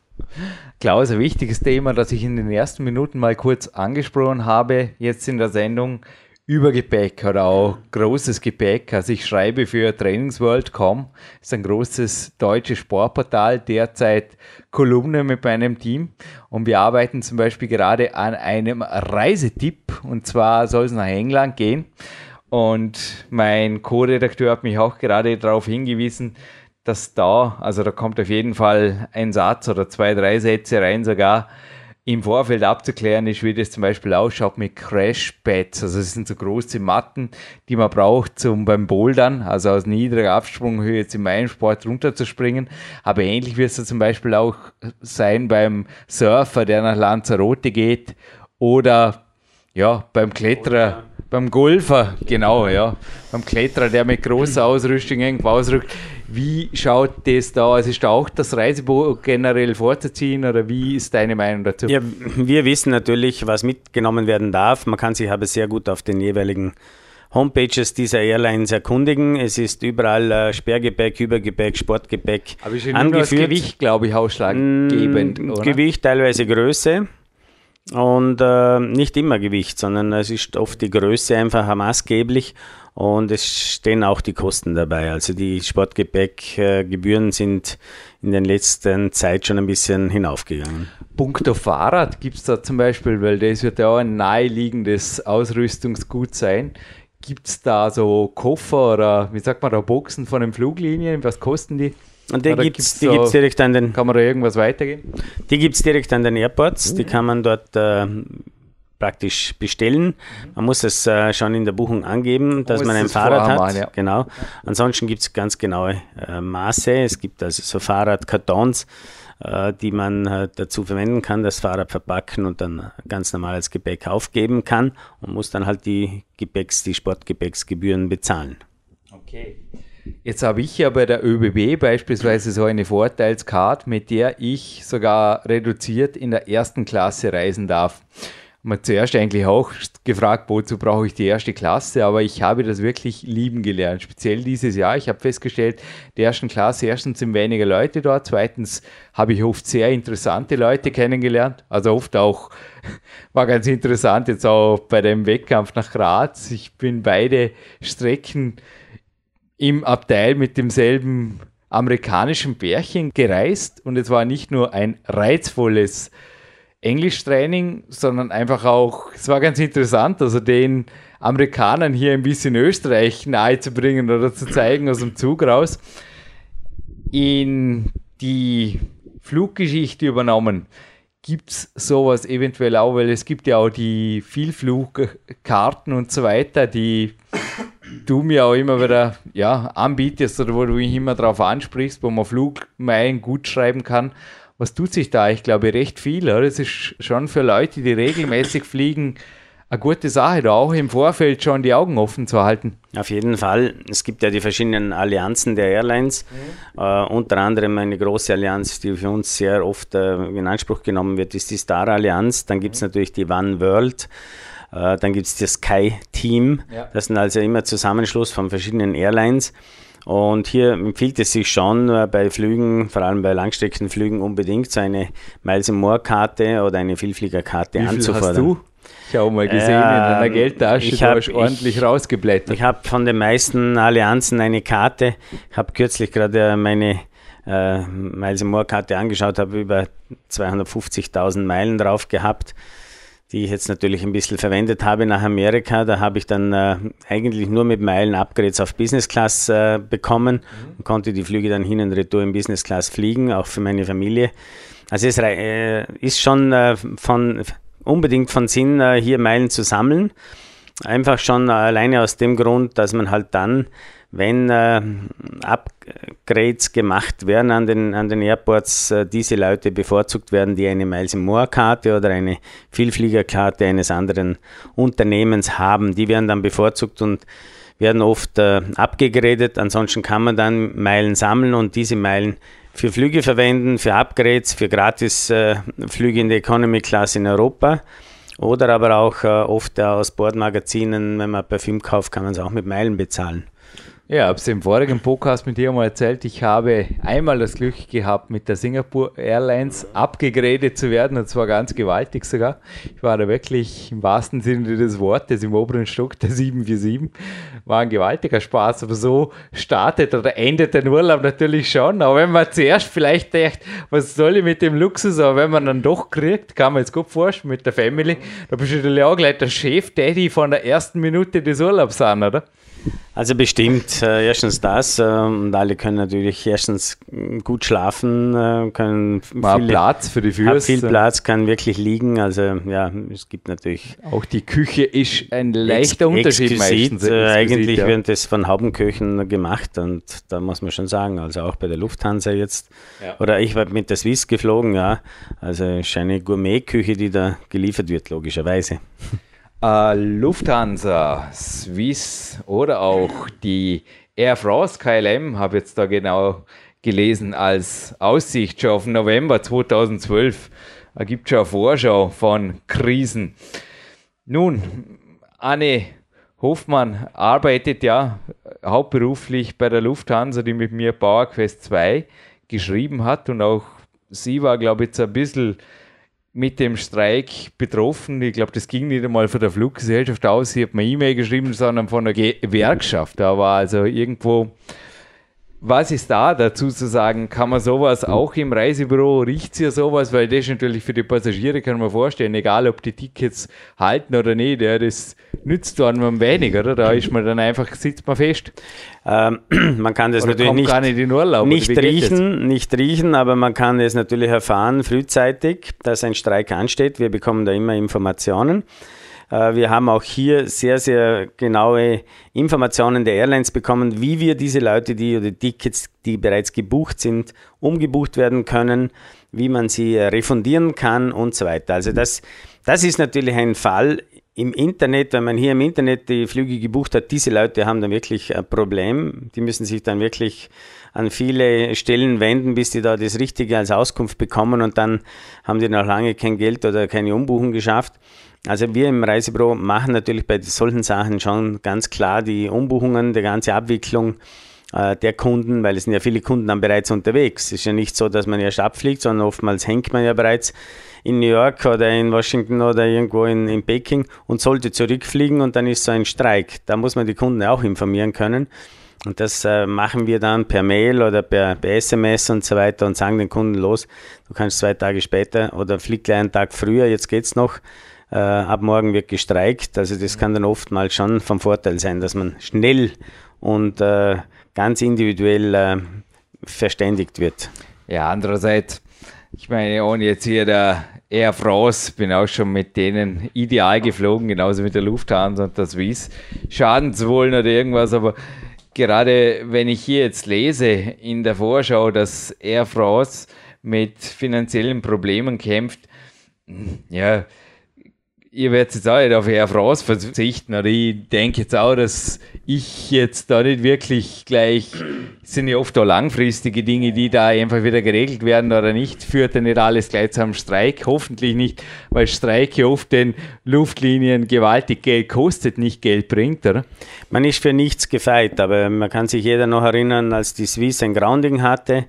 Klaus, ein wichtiges Thema, das ich in den ersten Minuten mal kurz angesprochen habe, jetzt in der Sendung, Übergepäck oder auch großes Gepäck. Also ich schreibe für Trainingsworld.com, ist ein großes deutsches Sportportal, derzeit Kolumne mit meinem Team. Und wir arbeiten zum Beispiel gerade an einem Reisetipp. Und zwar soll es nach England gehen. Und mein Co-Redakteur hat mich auch gerade darauf hingewiesen, dass da, also da kommt auf jeden Fall ein Satz oder zwei, drei Sätze rein sogar, im Vorfeld abzuklären ist, wie das zum Beispiel ausschaut mit Crash-Pads. Also das sind so große Matten, die man braucht zum beim Bouldern, also aus niedriger Absprunghöhe jetzt im Sport runterzuspringen. Aber ähnlich wird es zum Beispiel auch sein beim Surfer, der nach Lanzarote geht oder ja, beim Kletterer, beim Golfer, genau, ja. Beim Kletterer, der mit großer Ausrüstung irgendwo ausrückt. Wie schaut das da aus? Ist da auch das Reisebuch generell vorzuziehen oder wie ist deine Meinung dazu? Ja, wir wissen natürlich, was mitgenommen werden darf. Man kann sich aber sehr gut auf den jeweiligen Homepages dieser Airlines erkundigen. Es ist überall äh, Sperrgepäck, Übergepäck, Sportgepäck aber ist angeführt. Das Gewicht, glaube ich, ausschlaggebend. Mm, Gewicht, teilweise Größe. Und äh, nicht immer Gewicht, sondern es ist oft die Größe einfach maßgeblich und es stehen auch die Kosten dabei. Also die Sportgepäckgebühren sind in den letzten Zeit schon ein bisschen hinaufgegangen. Punkto Fahrrad gibt es da zum Beispiel, weil das wird ja auch ein naheliegendes Ausrüstungsgut sein. Gibt es da so Koffer oder wie sagt man da, Boxen von den Fluglinien? Was kosten die? Und die gibt es so, direkt an den. Kann man da irgendwas weitergeben? Die gibt es direkt an den Airports. Die kann man dort äh, praktisch bestellen. Man muss es äh, schon in der Buchung angeben, dass man ein Fahrrad hat. Mal, ja. Genau. Ansonsten gibt es ganz genaue äh, Maße. Es gibt also so Fahrradkartons, äh, die man äh, dazu verwenden kann, das Fahrrad verpacken und dann ganz normal als Gepäck aufgeben kann und muss dann halt die Gepäcks, die Sportgepäcksgebühren bezahlen. Okay. Jetzt habe ich ja bei der ÖBB beispielsweise so eine Vorteilskarte, mit der ich sogar reduziert in der ersten Klasse reisen darf man zuerst eigentlich auch gefragt, wozu brauche ich die erste Klasse, aber ich habe das wirklich lieben gelernt, speziell dieses Jahr. Ich habe festgestellt, der ersten Klasse, erstens sind weniger Leute dort, zweitens habe ich oft sehr interessante Leute kennengelernt, also oft auch, war ganz interessant jetzt auch bei dem Wettkampf nach Graz. Ich bin beide Strecken im Abteil mit demselben amerikanischen Bärchen gereist und es war nicht nur ein reizvolles Englischtraining, sondern einfach auch, es war ganz interessant, also den Amerikanern hier ein bisschen Österreich nahezubringen oder zu zeigen aus dem Zug raus, in die Fluggeschichte übernommen. Gibt es sowas eventuell auch, weil es gibt ja auch die Vielflugkarten und so weiter, die du mir auch immer wieder ja, anbietest oder wo du mich immer darauf ansprichst, wo man Flugmeilen gut schreiben kann was tut sich da? Ich glaube, recht viel. Oder? Das ist schon für Leute, die regelmäßig fliegen, eine gute Sache, da auch im Vorfeld schon die Augen offen zu halten. Auf jeden Fall. Es gibt ja die verschiedenen Allianzen der Airlines, mhm. äh, unter anderem eine große Allianz, die für uns sehr oft äh, in Anspruch genommen wird, ist die Star Allianz. Dann gibt es mhm. natürlich die One World. Äh, dann gibt es das Sky Team. Ja. Das sind also immer Zusammenschluss von verschiedenen Airlines. Und hier empfiehlt es sich schon äh, bei Flügen, vor allem bei Langstreckenflügen, unbedingt so eine Miles More Karte oder eine Vielfliegerkarte Wie viel anzufordern. Hast du? Ich habe mal gesehen, äh, in deiner ähm, Geldtasche, ich hab, du ordentlich ich, rausgeblättert. Ich habe von den meisten Allianzen eine Karte. Ich habe kürzlich gerade meine äh, Miles More Karte angeschaut, habe über 250.000 Meilen drauf gehabt die ich jetzt natürlich ein bisschen verwendet habe nach Amerika. Da habe ich dann äh, eigentlich nur mit Meilen Upgrades auf Business Class äh, bekommen mhm. und konnte die Flüge dann hin und retour in Business Class fliegen, auch für meine Familie. Also es äh, ist schon äh, von, unbedingt von Sinn, äh, hier Meilen zu sammeln. Einfach schon alleine aus dem Grund, dass man halt dann wenn äh, Upgrades gemacht werden an den, an den Airports, äh, diese Leute bevorzugt werden, die eine Miles More Karte oder eine Vielfliegerkarte eines anderen Unternehmens haben. Die werden dann bevorzugt und werden oft äh, abgegradet. Ansonsten kann man dann Meilen sammeln und diese Meilen für Flüge verwenden, für Upgrades, für Gratis-Flüge äh, in der Economy Class in Europa. Oder aber auch äh, oft aus Bordmagazinen, wenn man Parfüm kauft, kann man es auch mit Meilen bezahlen. Ja, ich habe es im vorigen Podcast mit dir mal erzählt. Ich habe einmal das Glück gehabt, mit der Singapore Airlines abgegradet zu werden und zwar ganz gewaltig sogar. Ich war da wirklich im wahrsten Sinne des Wortes im oberen Stock der 747. War ein gewaltiger Spaß, aber so startet oder endet der Urlaub natürlich schon. Aber wenn man zuerst vielleicht denkt, was soll ich mit dem Luxus, aber wenn man dann doch kriegt, kann man jetzt gut vorstellen mit der Family, da bist du natürlich auch gleich der Chef-Daddy von der ersten Minute des Urlaubs an, oder? Also bestimmt, äh, erstens das äh, und alle können natürlich erstens gut schlafen, äh, können viel Platz für die Füße. Viel Platz kann wirklich liegen, also ja, es gibt natürlich... Auch die Küche ist ein leichter ex Unterschied exquisit, meistens. Äh, eigentlich ja. wird das von Haubenköchen gemacht und da muss man schon sagen, also auch bei der Lufthansa jetzt, ja. oder ich war mit der Swiss geflogen, ja, also ist eine Gourmetküche, die da geliefert wird, logischerweise. Äh, Lufthansa, Swiss oder auch die Air France KLM, habe jetzt da genau gelesen, als Aussicht schon auf November 2012 ergibt schon eine Vorschau von Krisen. Nun, Anne Hofmann arbeitet ja hauptberuflich bei der Lufthansa, die mit mir PowerQuest 2 geschrieben hat und auch sie war, glaube ich, jetzt ein bisschen mit dem Streik betroffen. Ich glaube, das ging nicht einmal von der Fluggesellschaft aus, sie hat mir E-Mail geschrieben, sondern von der Gewerkschaft. Da war also irgendwo was ist da dazu zu sagen? Kann man sowas auch im Reisebüro, riecht ihr sowas? Weil das natürlich für die Passagiere, kann man vorstellen, egal ob die Tickets halten oder nicht, ja, das nützt dann wenig, oder? Da ist man dann einfach, sitzt man fest. Ähm, man kann das oder natürlich nicht, nicht, Urlaub, nicht riechen, nicht riechen, aber man kann es natürlich erfahren frühzeitig, dass ein Streik ansteht. Wir bekommen da immer Informationen. Äh, wir haben auch hier sehr, sehr genaue Informationen der Airlines bekommen, wie wir diese Leute, die oder Tickets, die bereits gebucht sind, umgebucht werden können, wie man sie äh, refundieren kann und so weiter. Also das, das ist natürlich ein Fall im Internet, wenn man hier im Internet die Flüge gebucht hat, diese Leute haben dann wirklich ein Problem. Die müssen sich dann wirklich an viele Stellen wenden, bis die da das Richtige als Auskunft bekommen und dann haben die noch lange kein Geld oder keine Umbuchung geschafft. Also wir im Reisebüro machen natürlich bei solchen Sachen schon ganz klar die Umbuchungen, die ganze Abwicklung äh, der Kunden, weil es sind ja viele Kunden dann bereits unterwegs. Es ist ja nicht so, dass man erst abfliegt, sondern oftmals hängt man ja bereits in New York oder in Washington oder irgendwo in, in Peking und sollte zurückfliegen und dann ist so ein Streik. Da muss man die Kunden auch informieren können. Und das äh, machen wir dann per Mail oder per, per, SMS und so weiter und sagen den Kunden los, du kannst zwei Tage später oder flieg gleich einen Tag früher, jetzt geht's noch äh, ab morgen wird gestreikt. Also das kann dann oftmals schon vom Vorteil sein, dass man schnell und äh, ganz individuell äh, verständigt wird. Ja, andererseits, ich meine, ohne jetzt hier der Air France, bin auch schon mit denen ideal geflogen, genauso mit der Lufthansa und der Swiss. Schaden zu wollen oder irgendwas, aber gerade wenn ich hier jetzt lese in der Vorschau, dass Air France mit finanziellen Problemen kämpft, ja, ihr werdet jetzt auch nicht auf Air France verzichten, oder ich denke jetzt auch, dass ich jetzt da nicht wirklich gleich, sind ja oft auch langfristige Dinge, die da einfach wieder geregelt werden oder nicht, führt ja nicht alles gleich zu einem Streik, hoffentlich nicht, weil Streik ja oft den Luftlinien gewaltig Geld kostet, nicht Geld bringt, oder? Man ist für nichts gefeit, aber man kann sich jeder noch erinnern, als die Swiss ein Grounding hatte,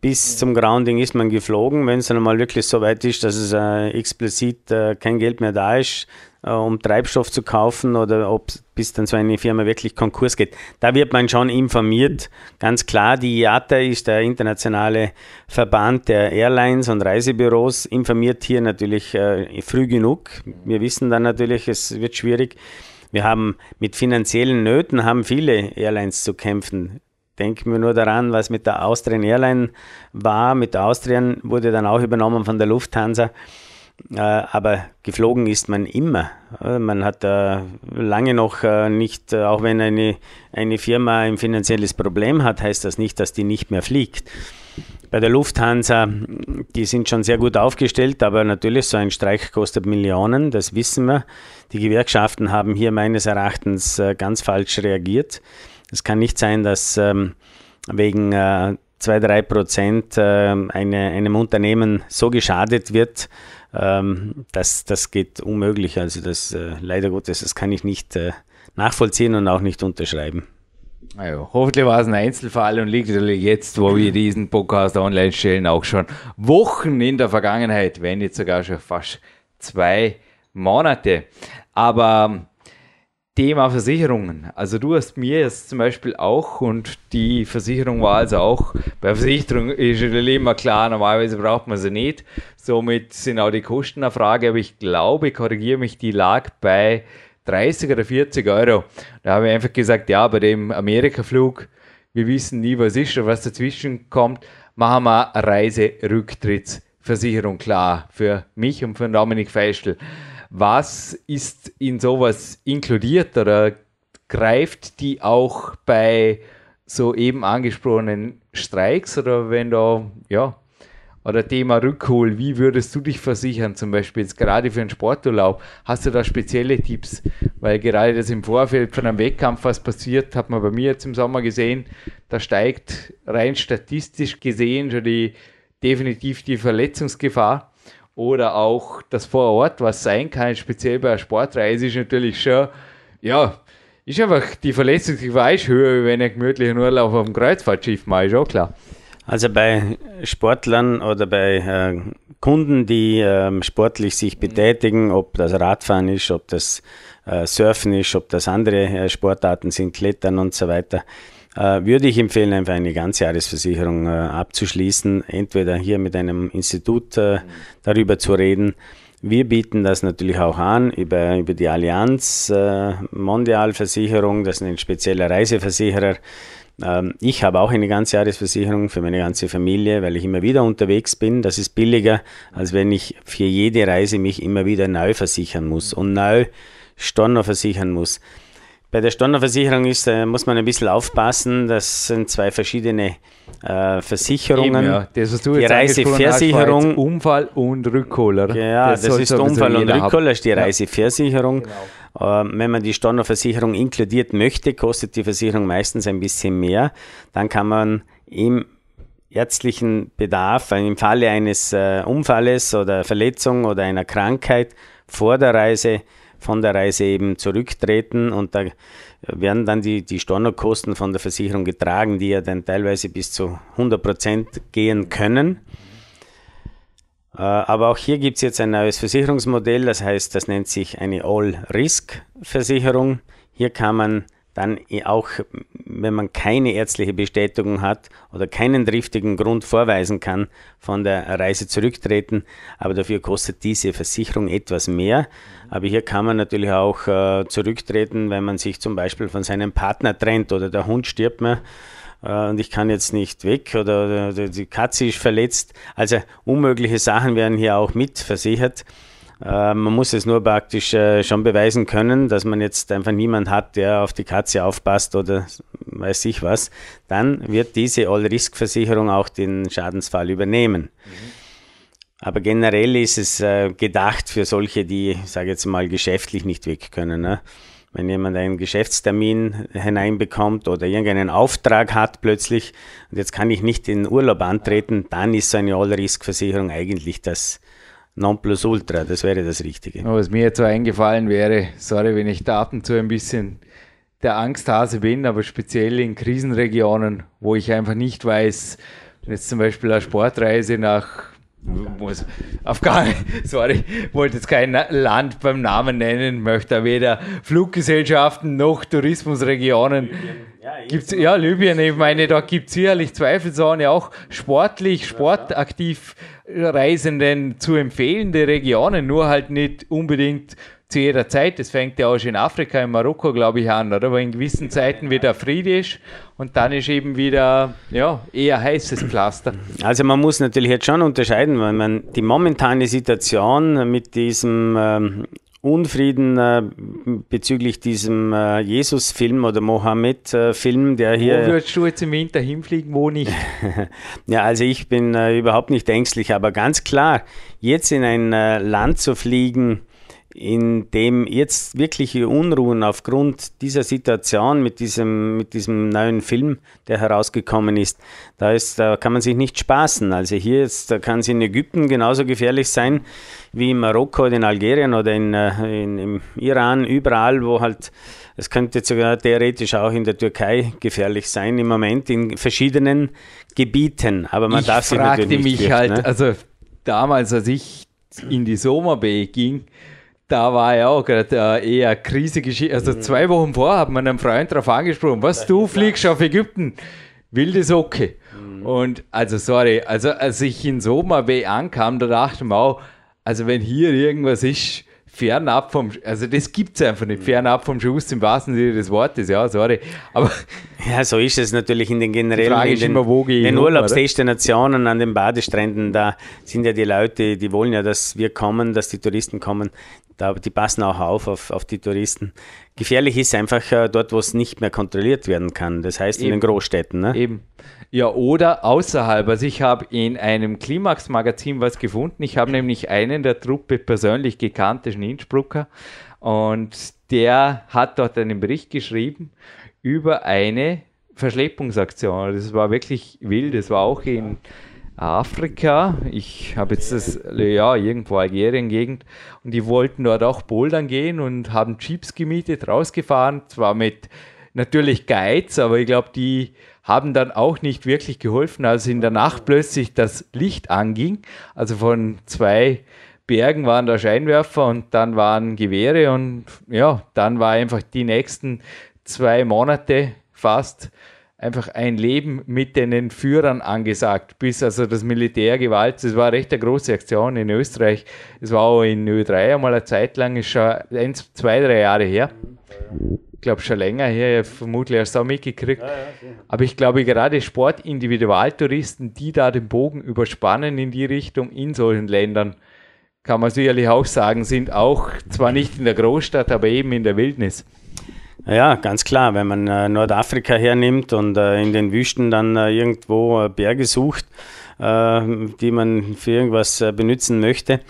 bis zum Grounding ist man geflogen. Wenn es dann mal wirklich so weit ist, dass es äh, explizit äh, kein Geld mehr da ist, äh, um Treibstoff zu kaufen oder ob bis dann so eine Firma wirklich Konkurs geht. Da wird man schon informiert. Ganz klar, die IATA ist der internationale Verband der Airlines und Reisebüros, informiert hier natürlich äh, früh genug. Wir wissen dann natürlich, es wird schwierig. Wir haben mit finanziellen Nöten haben viele Airlines zu kämpfen denken wir nur daran, was mit der Austrian Airline war. Mit der Austrian wurde dann auch übernommen von der Lufthansa. Äh, aber geflogen ist man immer. Äh, man hat äh, lange noch nicht, auch wenn eine, eine Firma ein finanzielles Problem hat, heißt das nicht, dass die nicht mehr fliegt. Bei der Lufthansa, die sind schon sehr gut aufgestellt, aber natürlich so ein Streik kostet Millionen, das wissen wir. Die Gewerkschaften haben hier meines Erachtens ganz falsch reagiert. Es kann nicht sein, dass ähm, wegen äh, 2-3 Prozent äh, eine, einem Unternehmen so geschadet wird, ähm, das, das geht unmöglich. Also das äh, leider Gottes, das kann ich nicht äh, nachvollziehen und auch nicht unterschreiben. Ja, hoffentlich war es ein Einzelfall und liegt natürlich jetzt, wo wir diesen Podcast online stellen, auch schon Wochen in der Vergangenheit, wenn nicht sogar schon fast zwei Monate. Aber Thema Versicherungen. Also du hast mir jetzt zum Beispiel auch und die Versicherung war also auch, bei Versicherung ist immer klar, normalerweise braucht man sie nicht. Somit sind auch die Kosten eine Frage, aber ich glaube, korrigiere mich, die lag bei 30 oder 40 Euro. Da habe ich einfach gesagt, ja, bei dem Amerika-Flug, wir wissen nie, was ist oder was dazwischen kommt, machen wir Reiserücktrittsversicherung klar für mich und für Dominik Feischl. Was ist in sowas inkludiert oder greift die auch bei so eben angesprochenen Streiks oder wenn da, ja, oder Thema Rückhol, wie würdest du dich versichern, zum Beispiel jetzt gerade für einen Sporturlaub? Hast du da spezielle Tipps? Weil gerade das im Vorfeld von einem Wettkampf was passiert, hat man bei mir jetzt im Sommer gesehen, da steigt rein statistisch gesehen schon die definitiv die Verletzungsgefahr oder auch das vor Ort, was sein kann, speziell bei einer Sportreise, ist natürlich schon, ja, ist einfach die Verletzungsgefahr höher, wenn ein gemütlicher Urlaub auf dem Kreuzfahrtschiff mal ist auch klar. Also bei Sportlern oder bei äh, Kunden, die ähm, sportlich sich betätigen, ob das Radfahren ist, ob das äh, Surfen ist, ob das andere äh, Sportarten sind, Klettern und so weiter, äh, würde ich empfehlen, einfach eine Ganzjahresversicherung äh, abzuschließen, entweder hier mit einem Institut äh, darüber zu reden. Wir bieten das natürlich auch an über, über die Allianz äh, Mondialversicherung, das ist ein spezieller Reiseversicherer. Ähm, ich habe auch eine Ganzjahresversicherung für meine ganze Familie, weil ich immer wieder unterwegs bin. Das ist billiger, als wenn ich für jede Reise mich immer wieder neu versichern muss und neu Storno versichern muss. Bei der Stornoversicherung ist, äh, muss man ein bisschen aufpassen. Das sind zwei verschiedene äh, Versicherungen. Eben, ja. Das, was du die jetzt Reiseversicherung. Unfall und Rückholer. Ja, das, das ist Unfall und Rückholer, ist die Reiseversicherung. Genau. Äh, wenn man die Stornoversicherung inkludiert möchte, kostet die Versicherung meistens ein bisschen mehr. Dann kann man im ärztlichen Bedarf, im Falle eines äh, Unfalles oder Verletzung oder einer Krankheit vor der Reise von der Reise eben zurücktreten und da werden dann die, die Stornokosten von der Versicherung getragen, die ja dann teilweise bis zu 100 Prozent gehen können. Äh, aber auch hier gibt es jetzt ein neues Versicherungsmodell, das heißt, das nennt sich eine All-Risk-Versicherung. Hier kann man dann auch, wenn man keine ärztliche Bestätigung hat oder keinen driftigen Grund vorweisen kann, von der Reise zurücktreten. Aber dafür kostet diese Versicherung etwas mehr. Aber hier kann man natürlich auch äh, zurücktreten, wenn man sich zum Beispiel von seinem Partner trennt oder der Hund stirbt mir äh, und ich kann jetzt nicht weg oder, oder die Katze ist verletzt. Also unmögliche Sachen werden hier auch mitversichert. Äh, man muss es nur praktisch äh, schon beweisen können, dass man jetzt einfach niemand hat, der auf die Katze aufpasst oder weiß ich was. Dann wird diese All-Risk-Versicherung auch den Schadensfall übernehmen. Mhm. Aber generell ist es äh, gedacht für solche, die, sage jetzt mal, geschäftlich nicht weg können. Ne? Wenn jemand einen Geschäftstermin hineinbekommt oder irgendeinen Auftrag hat plötzlich und jetzt kann ich nicht in Urlaub antreten, dann ist so eine All-Risk-Versicherung eigentlich das, Nonplusultra, das wäre das Richtige. Was mir jetzt so eingefallen wäre, sorry, wenn ich da ab und zu ein bisschen der Angsthase bin, aber speziell in Krisenregionen, wo ich einfach nicht weiß, jetzt zum Beispiel eine Sportreise nach Afghanistan, sorry, wollte jetzt kein Land beim Namen nennen, möchte weder Fluggesellschaften noch Tourismusregionen. Ja, gibt's, ja, Libyen, ich meine, da gibt es sicherlich zweifelsohne auch sportlich, sportaktiv Reisenden zu empfehlende Regionen, nur halt nicht unbedingt zu jeder Zeit. Das fängt ja auch schon in Afrika, in Marokko, glaube ich, an, oder? Wo in gewissen Zeiten wieder friedisch und dann ist eben wieder ja, eher heißes Pflaster. Also man muss natürlich jetzt schon unterscheiden, weil man die momentane Situation mit diesem ähm, Unfrieden äh, bezüglich diesem äh, Jesus-Film oder Mohammed-Film, der hier. Wo würdest du jetzt im Winter hinfliegen, wo nicht? ja, also ich bin äh, überhaupt nicht ängstlich, aber ganz klar, jetzt in ein äh, Land zu fliegen, in dem jetzt wirkliche Unruhen aufgrund dieser Situation mit diesem, mit diesem neuen Film, der herausgekommen ist, da, ist, da kann man sich nicht spaßen. Also hier jetzt, da kann es in Ägypten genauso gefährlich sein wie in Marokko oder in Algerien oder in, äh, in, im Iran, überall, wo halt, es könnte sogar theoretisch auch in der Türkei gefährlich sein im Moment in verschiedenen Gebieten. Aber man ich darf sich natürlich nicht mich fürchten, halt, ne? also damals, als ich in die Sommerbay ging, da war ja auch gerade äh, eher Krisegeschichte. Also mhm. zwei Wochen vor hat man einen Freund darauf angesprochen, was, du fliegst auf Ägypten? Wilde Socke. Mhm. Und also sorry, also als ich in Soma Bay ankam, da dachte ich mir auch, also wenn hier irgendwas ist, fernab vom, also das gibt es einfach nicht, fernab vom Schuss im wahrsten Sinne des Wortes, ja, sorry. Aber ja, so ist es natürlich in den generellen, in den, immer, wo den Urlaubsdestinationen an den Badestränden, da sind ja die Leute, die wollen ja, dass wir kommen, dass die Touristen kommen, da, die passen auch auf, auf, auf die Touristen. Gefährlich ist einfach äh, dort, wo es nicht mehr kontrolliert werden kann. Das heißt Eben. in den Großstädten. Ne? Eben. Ja, oder außerhalb. Also ich habe in einem Klimax-Magazin was gefunden. Ich habe nämlich einen der Truppe persönlich gekannt, den Innsbrucker. Und der hat dort einen Bericht geschrieben über eine Verschleppungsaktion. Das war wirklich wild. Das war auch in Afrika. Ich habe jetzt das, ja, irgendwo Algerien-Gegend. Und die wollten dort auch bouldern gehen und haben Jeeps gemietet, rausgefahren. Zwar mit natürlich Guides, aber ich glaube, die haben dann auch nicht wirklich geholfen, als in der Nacht plötzlich das Licht anging. Also von zwei Bergen waren da Scheinwerfer und dann waren Gewehre und ja, dann war einfach die nächsten zwei Monate fast einfach ein Leben mit den Führern angesagt, bis also das Militärgewalt, das war recht eine große Aktion in Österreich, es war auch in Ö3 einmal eine Zeit lang, ist schon ein, zwei, drei Jahre her. Ich glaube schon länger her, vermutlich hast du auch mitgekriegt. Aber ich glaube gerade Sportindividualtouristen, die da den Bogen überspannen in die Richtung in solchen Ländern, kann man sicherlich auch sagen, sind auch zwar nicht in der Großstadt, aber eben in der Wildnis. Ja, ganz klar. Wenn man äh, Nordafrika hernimmt und äh, in den Wüsten dann äh, irgendwo äh, Berge sucht, äh, die man für irgendwas äh, benutzen möchte,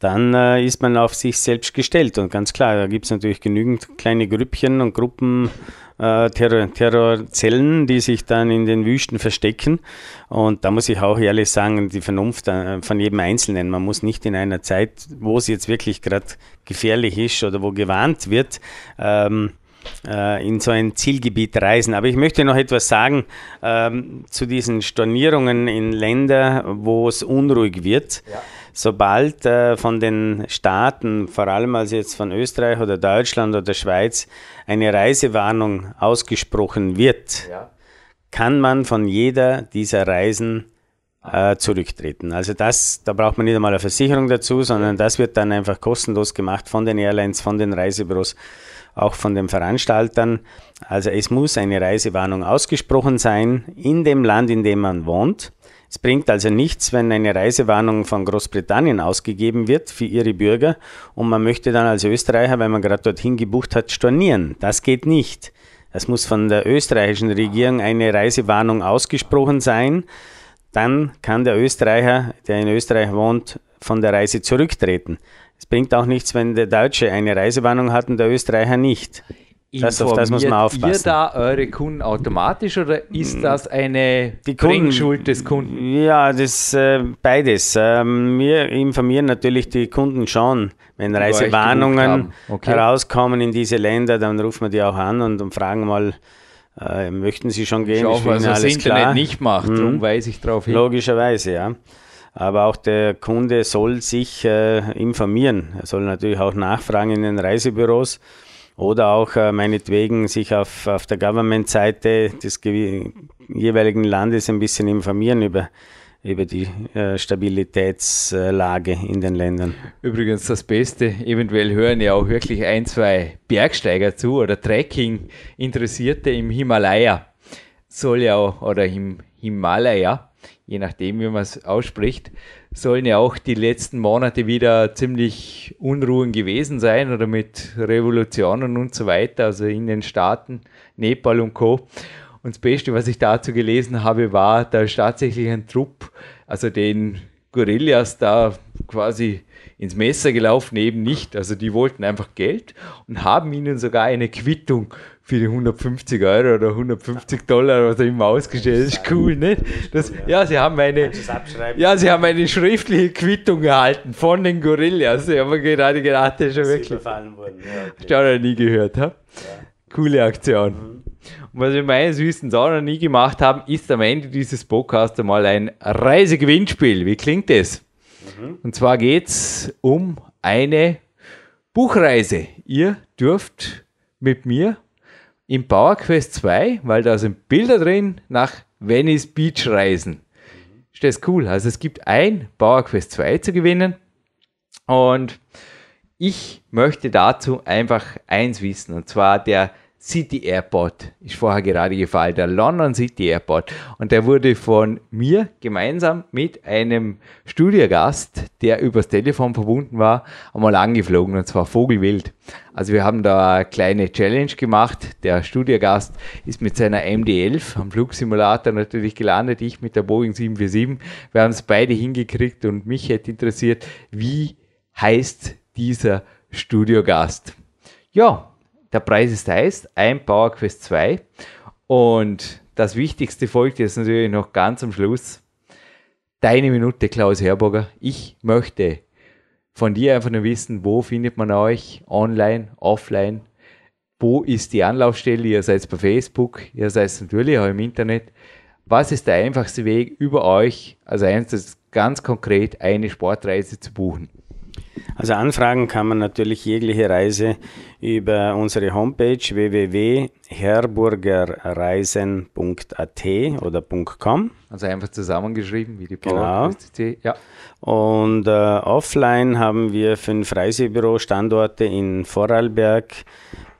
dann ist man auf sich selbst gestellt. Und ganz klar, da gibt es natürlich genügend kleine Grüppchen und Gruppen, Terror, Terrorzellen, die sich dann in den Wüsten verstecken. Und da muss ich auch ehrlich sagen, die Vernunft von jedem Einzelnen. Man muss nicht in einer Zeit, wo es jetzt wirklich gerade gefährlich ist oder wo gewarnt wird, ähm, äh, in so ein Zielgebiet reisen. Aber ich möchte noch etwas sagen ähm, zu diesen Stornierungen in Länder, wo es unruhig wird. Ja. Sobald äh, von den Staaten, vor allem also jetzt von Österreich oder Deutschland oder Schweiz, eine Reisewarnung ausgesprochen wird, ja. kann man von jeder dieser Reisen äh, zurücktreten. Also das, da braucht man nicht einmal eine Versicherung dazu, sondern das wird dann einfach kostenlos gemacht von den Airlines, von den Reisebüros auch von den Veranstaltern. Also es muss eine Reisewarnung ausgesprochen sein in dem Land, in dem man wohnt. Es bringt also nichts, wenn eine Reisewarnung von Großbritannien ausgegeben wird für ihre Bürger und man möchte dann als Österreicher, weil man gerade dorthin gebucht hat, stornieren. Das geht nicht. Das muss von der österreichischen Regierung eine Reisewarnung ausgesprochen sein. Dann kann der Österreicher, der in Österreich wohnt, von der Reise zurücktreten. Es bringt auch nichts, wenn der Deutsche eine Reisewarnung hat und der Österreicher nicht. Das, auf das muss man aufpassen. ihr da eure Kunden automatisch oder ist hm. das eine die Kunden, Schuld des Kunden? Ja, das äh, beides. Ähm, wir informieren natürlich die Kunden schon. Wenn Reisewarnungen okay. herauskommen in diese Länder, dann rufen wir die auch an und, und fragen mal, äh, möchten Sie schon gehen? Ich hoffe, das Internet nicht macht, mhm. darum weise ich darauf hin. Logischerweise, ja. Aber auch der Kunde soll sich äh, informieren. Er soll natürlich auch nachfragen in den Reisebüros oder auch äh, meinetwegen sich auf, auf der Government-Seite des jeweiligen Landes ein bisschen informieren über, über die äh, Stabilitätslage in den Ländern. Übrigens das Beste, eventuell hören ja auch wirklich ein, zwei Bergsteiger zu oder Trekking-Interessierte im Himalaya. Soll ja auch, oder im Himalaya je nachdem, wie man es ausspricht, sollen ja auch die letzten Monate wieder ziemlich Unruhen gewesen sein oder mit Revolutionen und so weiter, also in den Staaten, Nepal und Co. Und das Beste, was ich dazu gelesen habe, war, da ist tatsächlich ein Trupp, also den Gorillas da quasi ins Messer gelaufen, eben nicht. Also die wollten einfach Geld und haben ihnen sogar eine Quittung für die 150 Euro oder 150 Dollar was immer ausgestellt. Das ist cool, nicht? Das, ja, sie haben eine, ja, sie haben eine schriftliche Quittung erhalten von den Gorillas. Ich habe gerade gedacht, das ist schon wirklich. Ich habe noch nie gehört. Ha? Coole Aktion. Mhm. Und was wir meine süßen auch noch nie gemacht haben, ist am Ende dieses Podcasts einmal ein Reisegewinnspiel. Wie klingt das? Mhm. Und zwar geht es um eine Buchreise. Ihr dürft mit mir im Power Quest 2, weil da sind Bilder drin, nach Venice Beach reisen. Ist das cool? Also es gibt ein Power Quest 2 zu gewinnen und ich möchte dazu einfach eins wissen und zwar der City Airport ist vorher gerade gefallen, der London City Airport. Und der wurde von mir gemeinsam mit einem Studiogast, der übers Telefon verbunden war, einmal angeflogen und zwar Vogelwild. Also wir haben da eine kleine Challenge gemacht. Der Studiogast ist mit seiner MD-11 am Flugsimulator natürlich gelandet, ich mit der Boeing 747. Wir haben es beide hingekriegt und mich hätte interessiert, wie heißt dieser Studiogast? Ja, der Preis ist heiß, ein Power Quest 2. Und das Wichtigste folgt jetzt natürlich noch ganz am Schluss. Deine Minute, Klaus Herburger. Ich möchte von dir einfach nur wissen, wo findet man euch online, offline, wo ist die Anlaufstelle? Ihr seid bei Facebook, ihr seid natürlich auch im Internet. Was ist der einfachste Weg über euch, also eins ganz konkret, eine Sportreise zu buchen? Also anfragen kann man natürlich jegliche Reise über unsere Homepage www.herburgerreisen.at oder .com. Also einfach zusammengeschrieben, wie die Power genau. Ja. Und äh, offline haben wir fünf Reisebüro-Standorte in Vorarlberg.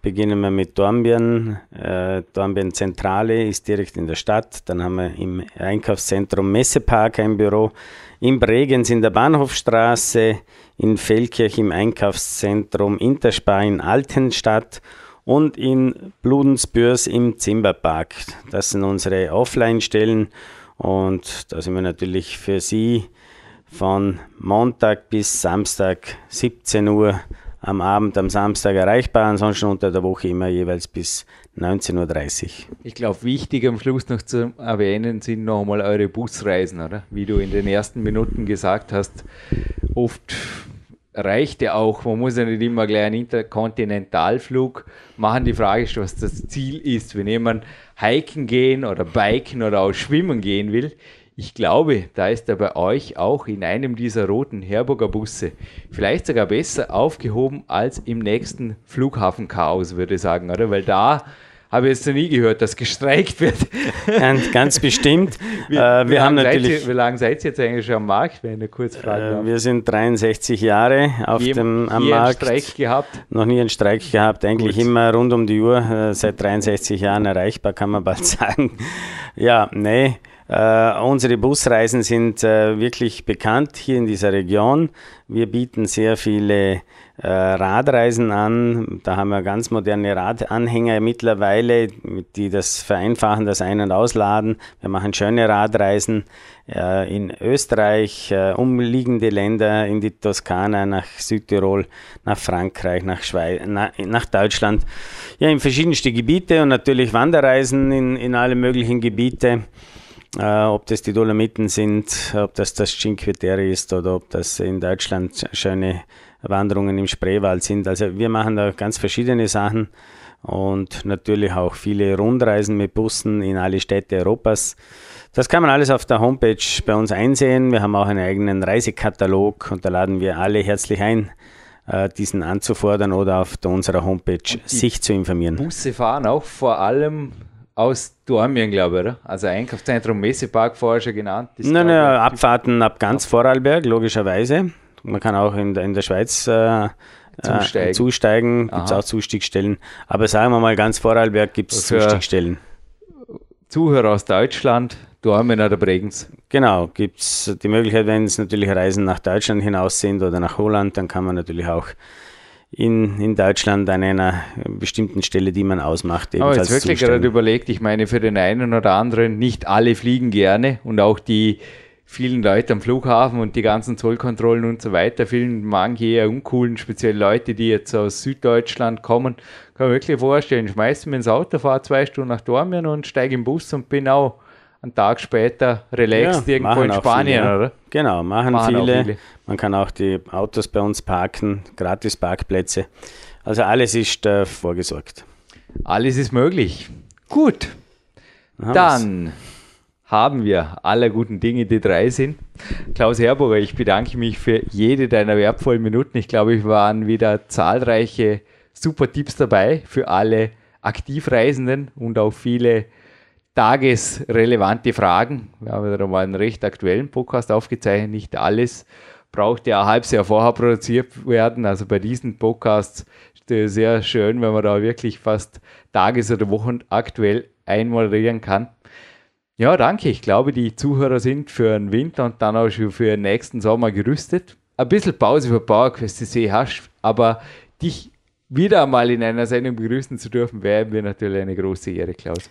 Beginnen wir mit Dornbirn. Äh, Dornbirn Zentrale ist direkt in der Stadt. Dann haben wir im Einkaufszentrum Messepark ein Büro. In Bregenz in der Bahnhofstraße in Feldkirch im Einkaufszentrum Interspar in Altenstadt und in Bludensbürs im Zimmerpark. Das sind unsere Offline-Stellen und da sind wir natürlich für Sie von Montag bis Samstag 17 Uhr am Abend am Samstag erreichbar, ansonsten unter der Woche immer jeweils bis 19.30 Uhr. Ich glaube, wichtig am Schluss noch zu erwähnen sind nochmal eure Busreisen, oder? Wie du in den ersten Minuten gesagt hast, oft reicht ja auch, man muss ja nicht immer gleich einen Interkontinentalflug machen. Die Frage ist, was das Ziel ist. Wenn jemand hiken gehen oder biken oder auch schwimmen gehen will, ich glaube, da ist er bei euch auch in einem dieser roten Herburger Busse vielleicht sogar besser aufgehoben als im nächsten Flughafenchaos, würde ich sagen, oder? Weil da habe ich jetzt noch nie gehört, dass gestreikt wird. Ganz, ganz bestimmt. wir, äh, wir haben natürlich. Ihr, wie lange seid ihr jetzt eigentlich schon am Markt, wenn ich kurz fragen äh, Wir sind 63 Jahre auf je, dem am je Markt. Einen Streik gehabt? Noch nie einen Streik gehabt, eigentlich Gut. immer rund um die Uhr, äh, seit 63 Jahren erreichbar, kann man bald sagen. Ja, nee. Uh, unsere Busreisen sind uh, wirklich bekannt hier in dieser Region. Wir bieten sehr viele äh, Radreisen an. Da haben wir ganz moderne Radanhänger mittlerweile, die das vereinfachen, das Ein- und Ausladen. Wir machen schöne Radreisen äh, in Österreich, äh, umliegende Länder, in die Toskana, nach Südtirol, nach Frankreich, nach, Schweiz, na, nach Deutschland. Ja, in verschiedenste Gebiete und natürlich Wanderreisen in, in alle möglichen Gebiete. Uh, ob das die Dolomiten sind, ob das das Cinque Terre ist oder ob das in Deutschland schöne Wanderungen im Spreewald sind. Also wir machen da ganz verschiedene Sachen und natürlich auch viele Rundreisen mit Bussen in alle Städte Europas. Das kann man alles auf der Homepage bei uns einsehen. Wir haben auch einen eigenen Reisekatalog und da laden wir alle herzlich ein, äh, diesen anzufordern oder auf unserer Homepage sich zu informieren. Busse fahren auch vor allem aus Dormien, glaube ich, oder? Also Einkaufszentrum Messepark vorher schon genannt. Nein, nein, Abfahrten ab ganz Vorarlberg, logischerweise. Man kann auch in der, in der Schweiz äh, zusteigen. Äh, zusteigen. Gibt es auch Zustiegstellen. Aber sagen wir mal, ganz Vorarlberg gibt es Zustiegstellen. Zuhörer aus Deutschland, Dormen oder Bregenz. Genau, gibt es die Möglichkeit, wenn es natürlich Reisen nach Deutschland hinaus sind oder nach Holland, dann kann man natürlich auch in, in Deutschland an einer bestimmten Stelle, die man ausmacht. Aber jetzt wirklich gerade überlegt, ich meine, für den einen oder anderen, nicht alle fliegen gerne und auch die vielen Leute am Flughafen und die ganzen Zollkontrollen und so weiter, vielen manche eher uncoolen, speziell Leute, die jetzt aus Süddeutschland kommen, kann man wirklich vorstellen, ich schmeiße mir ins Auto, fahre zwei Stunden nach Dormien und steige im Bus und bin auch einen Tag später relaxed ja, irgendwo in Spanien, viele, oder? Genau, machen, machen viele. viele. Man kann auch die Autos bei uns parken, gratis Parkplätze. Also alles ist äh, vorgesorgt. Alles ist möglich. Gut. Dann wir's haben wir aller guten Dinge, die drei sind. Klaus Herburger, ich bedanke mich für jede deiner wertvollen Minuten. Ich glaube, ich waren wieder zahlreiche super Tipps dabei für alle Aktivreisenden und auch viele tagesrelevante Fragen. Wir haben wieder mal einen recht aktuellen Podcast aufgezeichnet. Nicht alles braucht ja halbes Jahr vorher produziert werden. Also bei diesen Podcasts ist es sehr schön, wenn man da wirklich fast tages- oder wochenaktuell einmoderieren kann. Ja, danke. Ich glaube, die Zuhörer sind für den Winter und dann auch schon für den nächsten Sommer gerüstet. Ein bisschen Pause für PowerQuest CC hast, aber dich wieder einmal in einer Sendung begrüßen zu dürfen, wäre mir natürlich eine große Ehre, Klaus.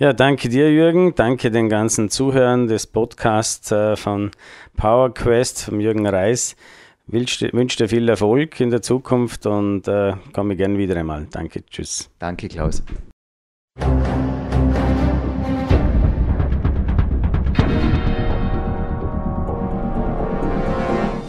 Ja, danke dir, Jürgen. Danke den ganzen Zuhörern des Podcasts äh, von PowerQuest, von Jürgen Reis. Ich wünsche dir viel Erfolg in der Zukunft und äh, komme gerne wieder einmal. Danke, tschüss. Danke, Klaus.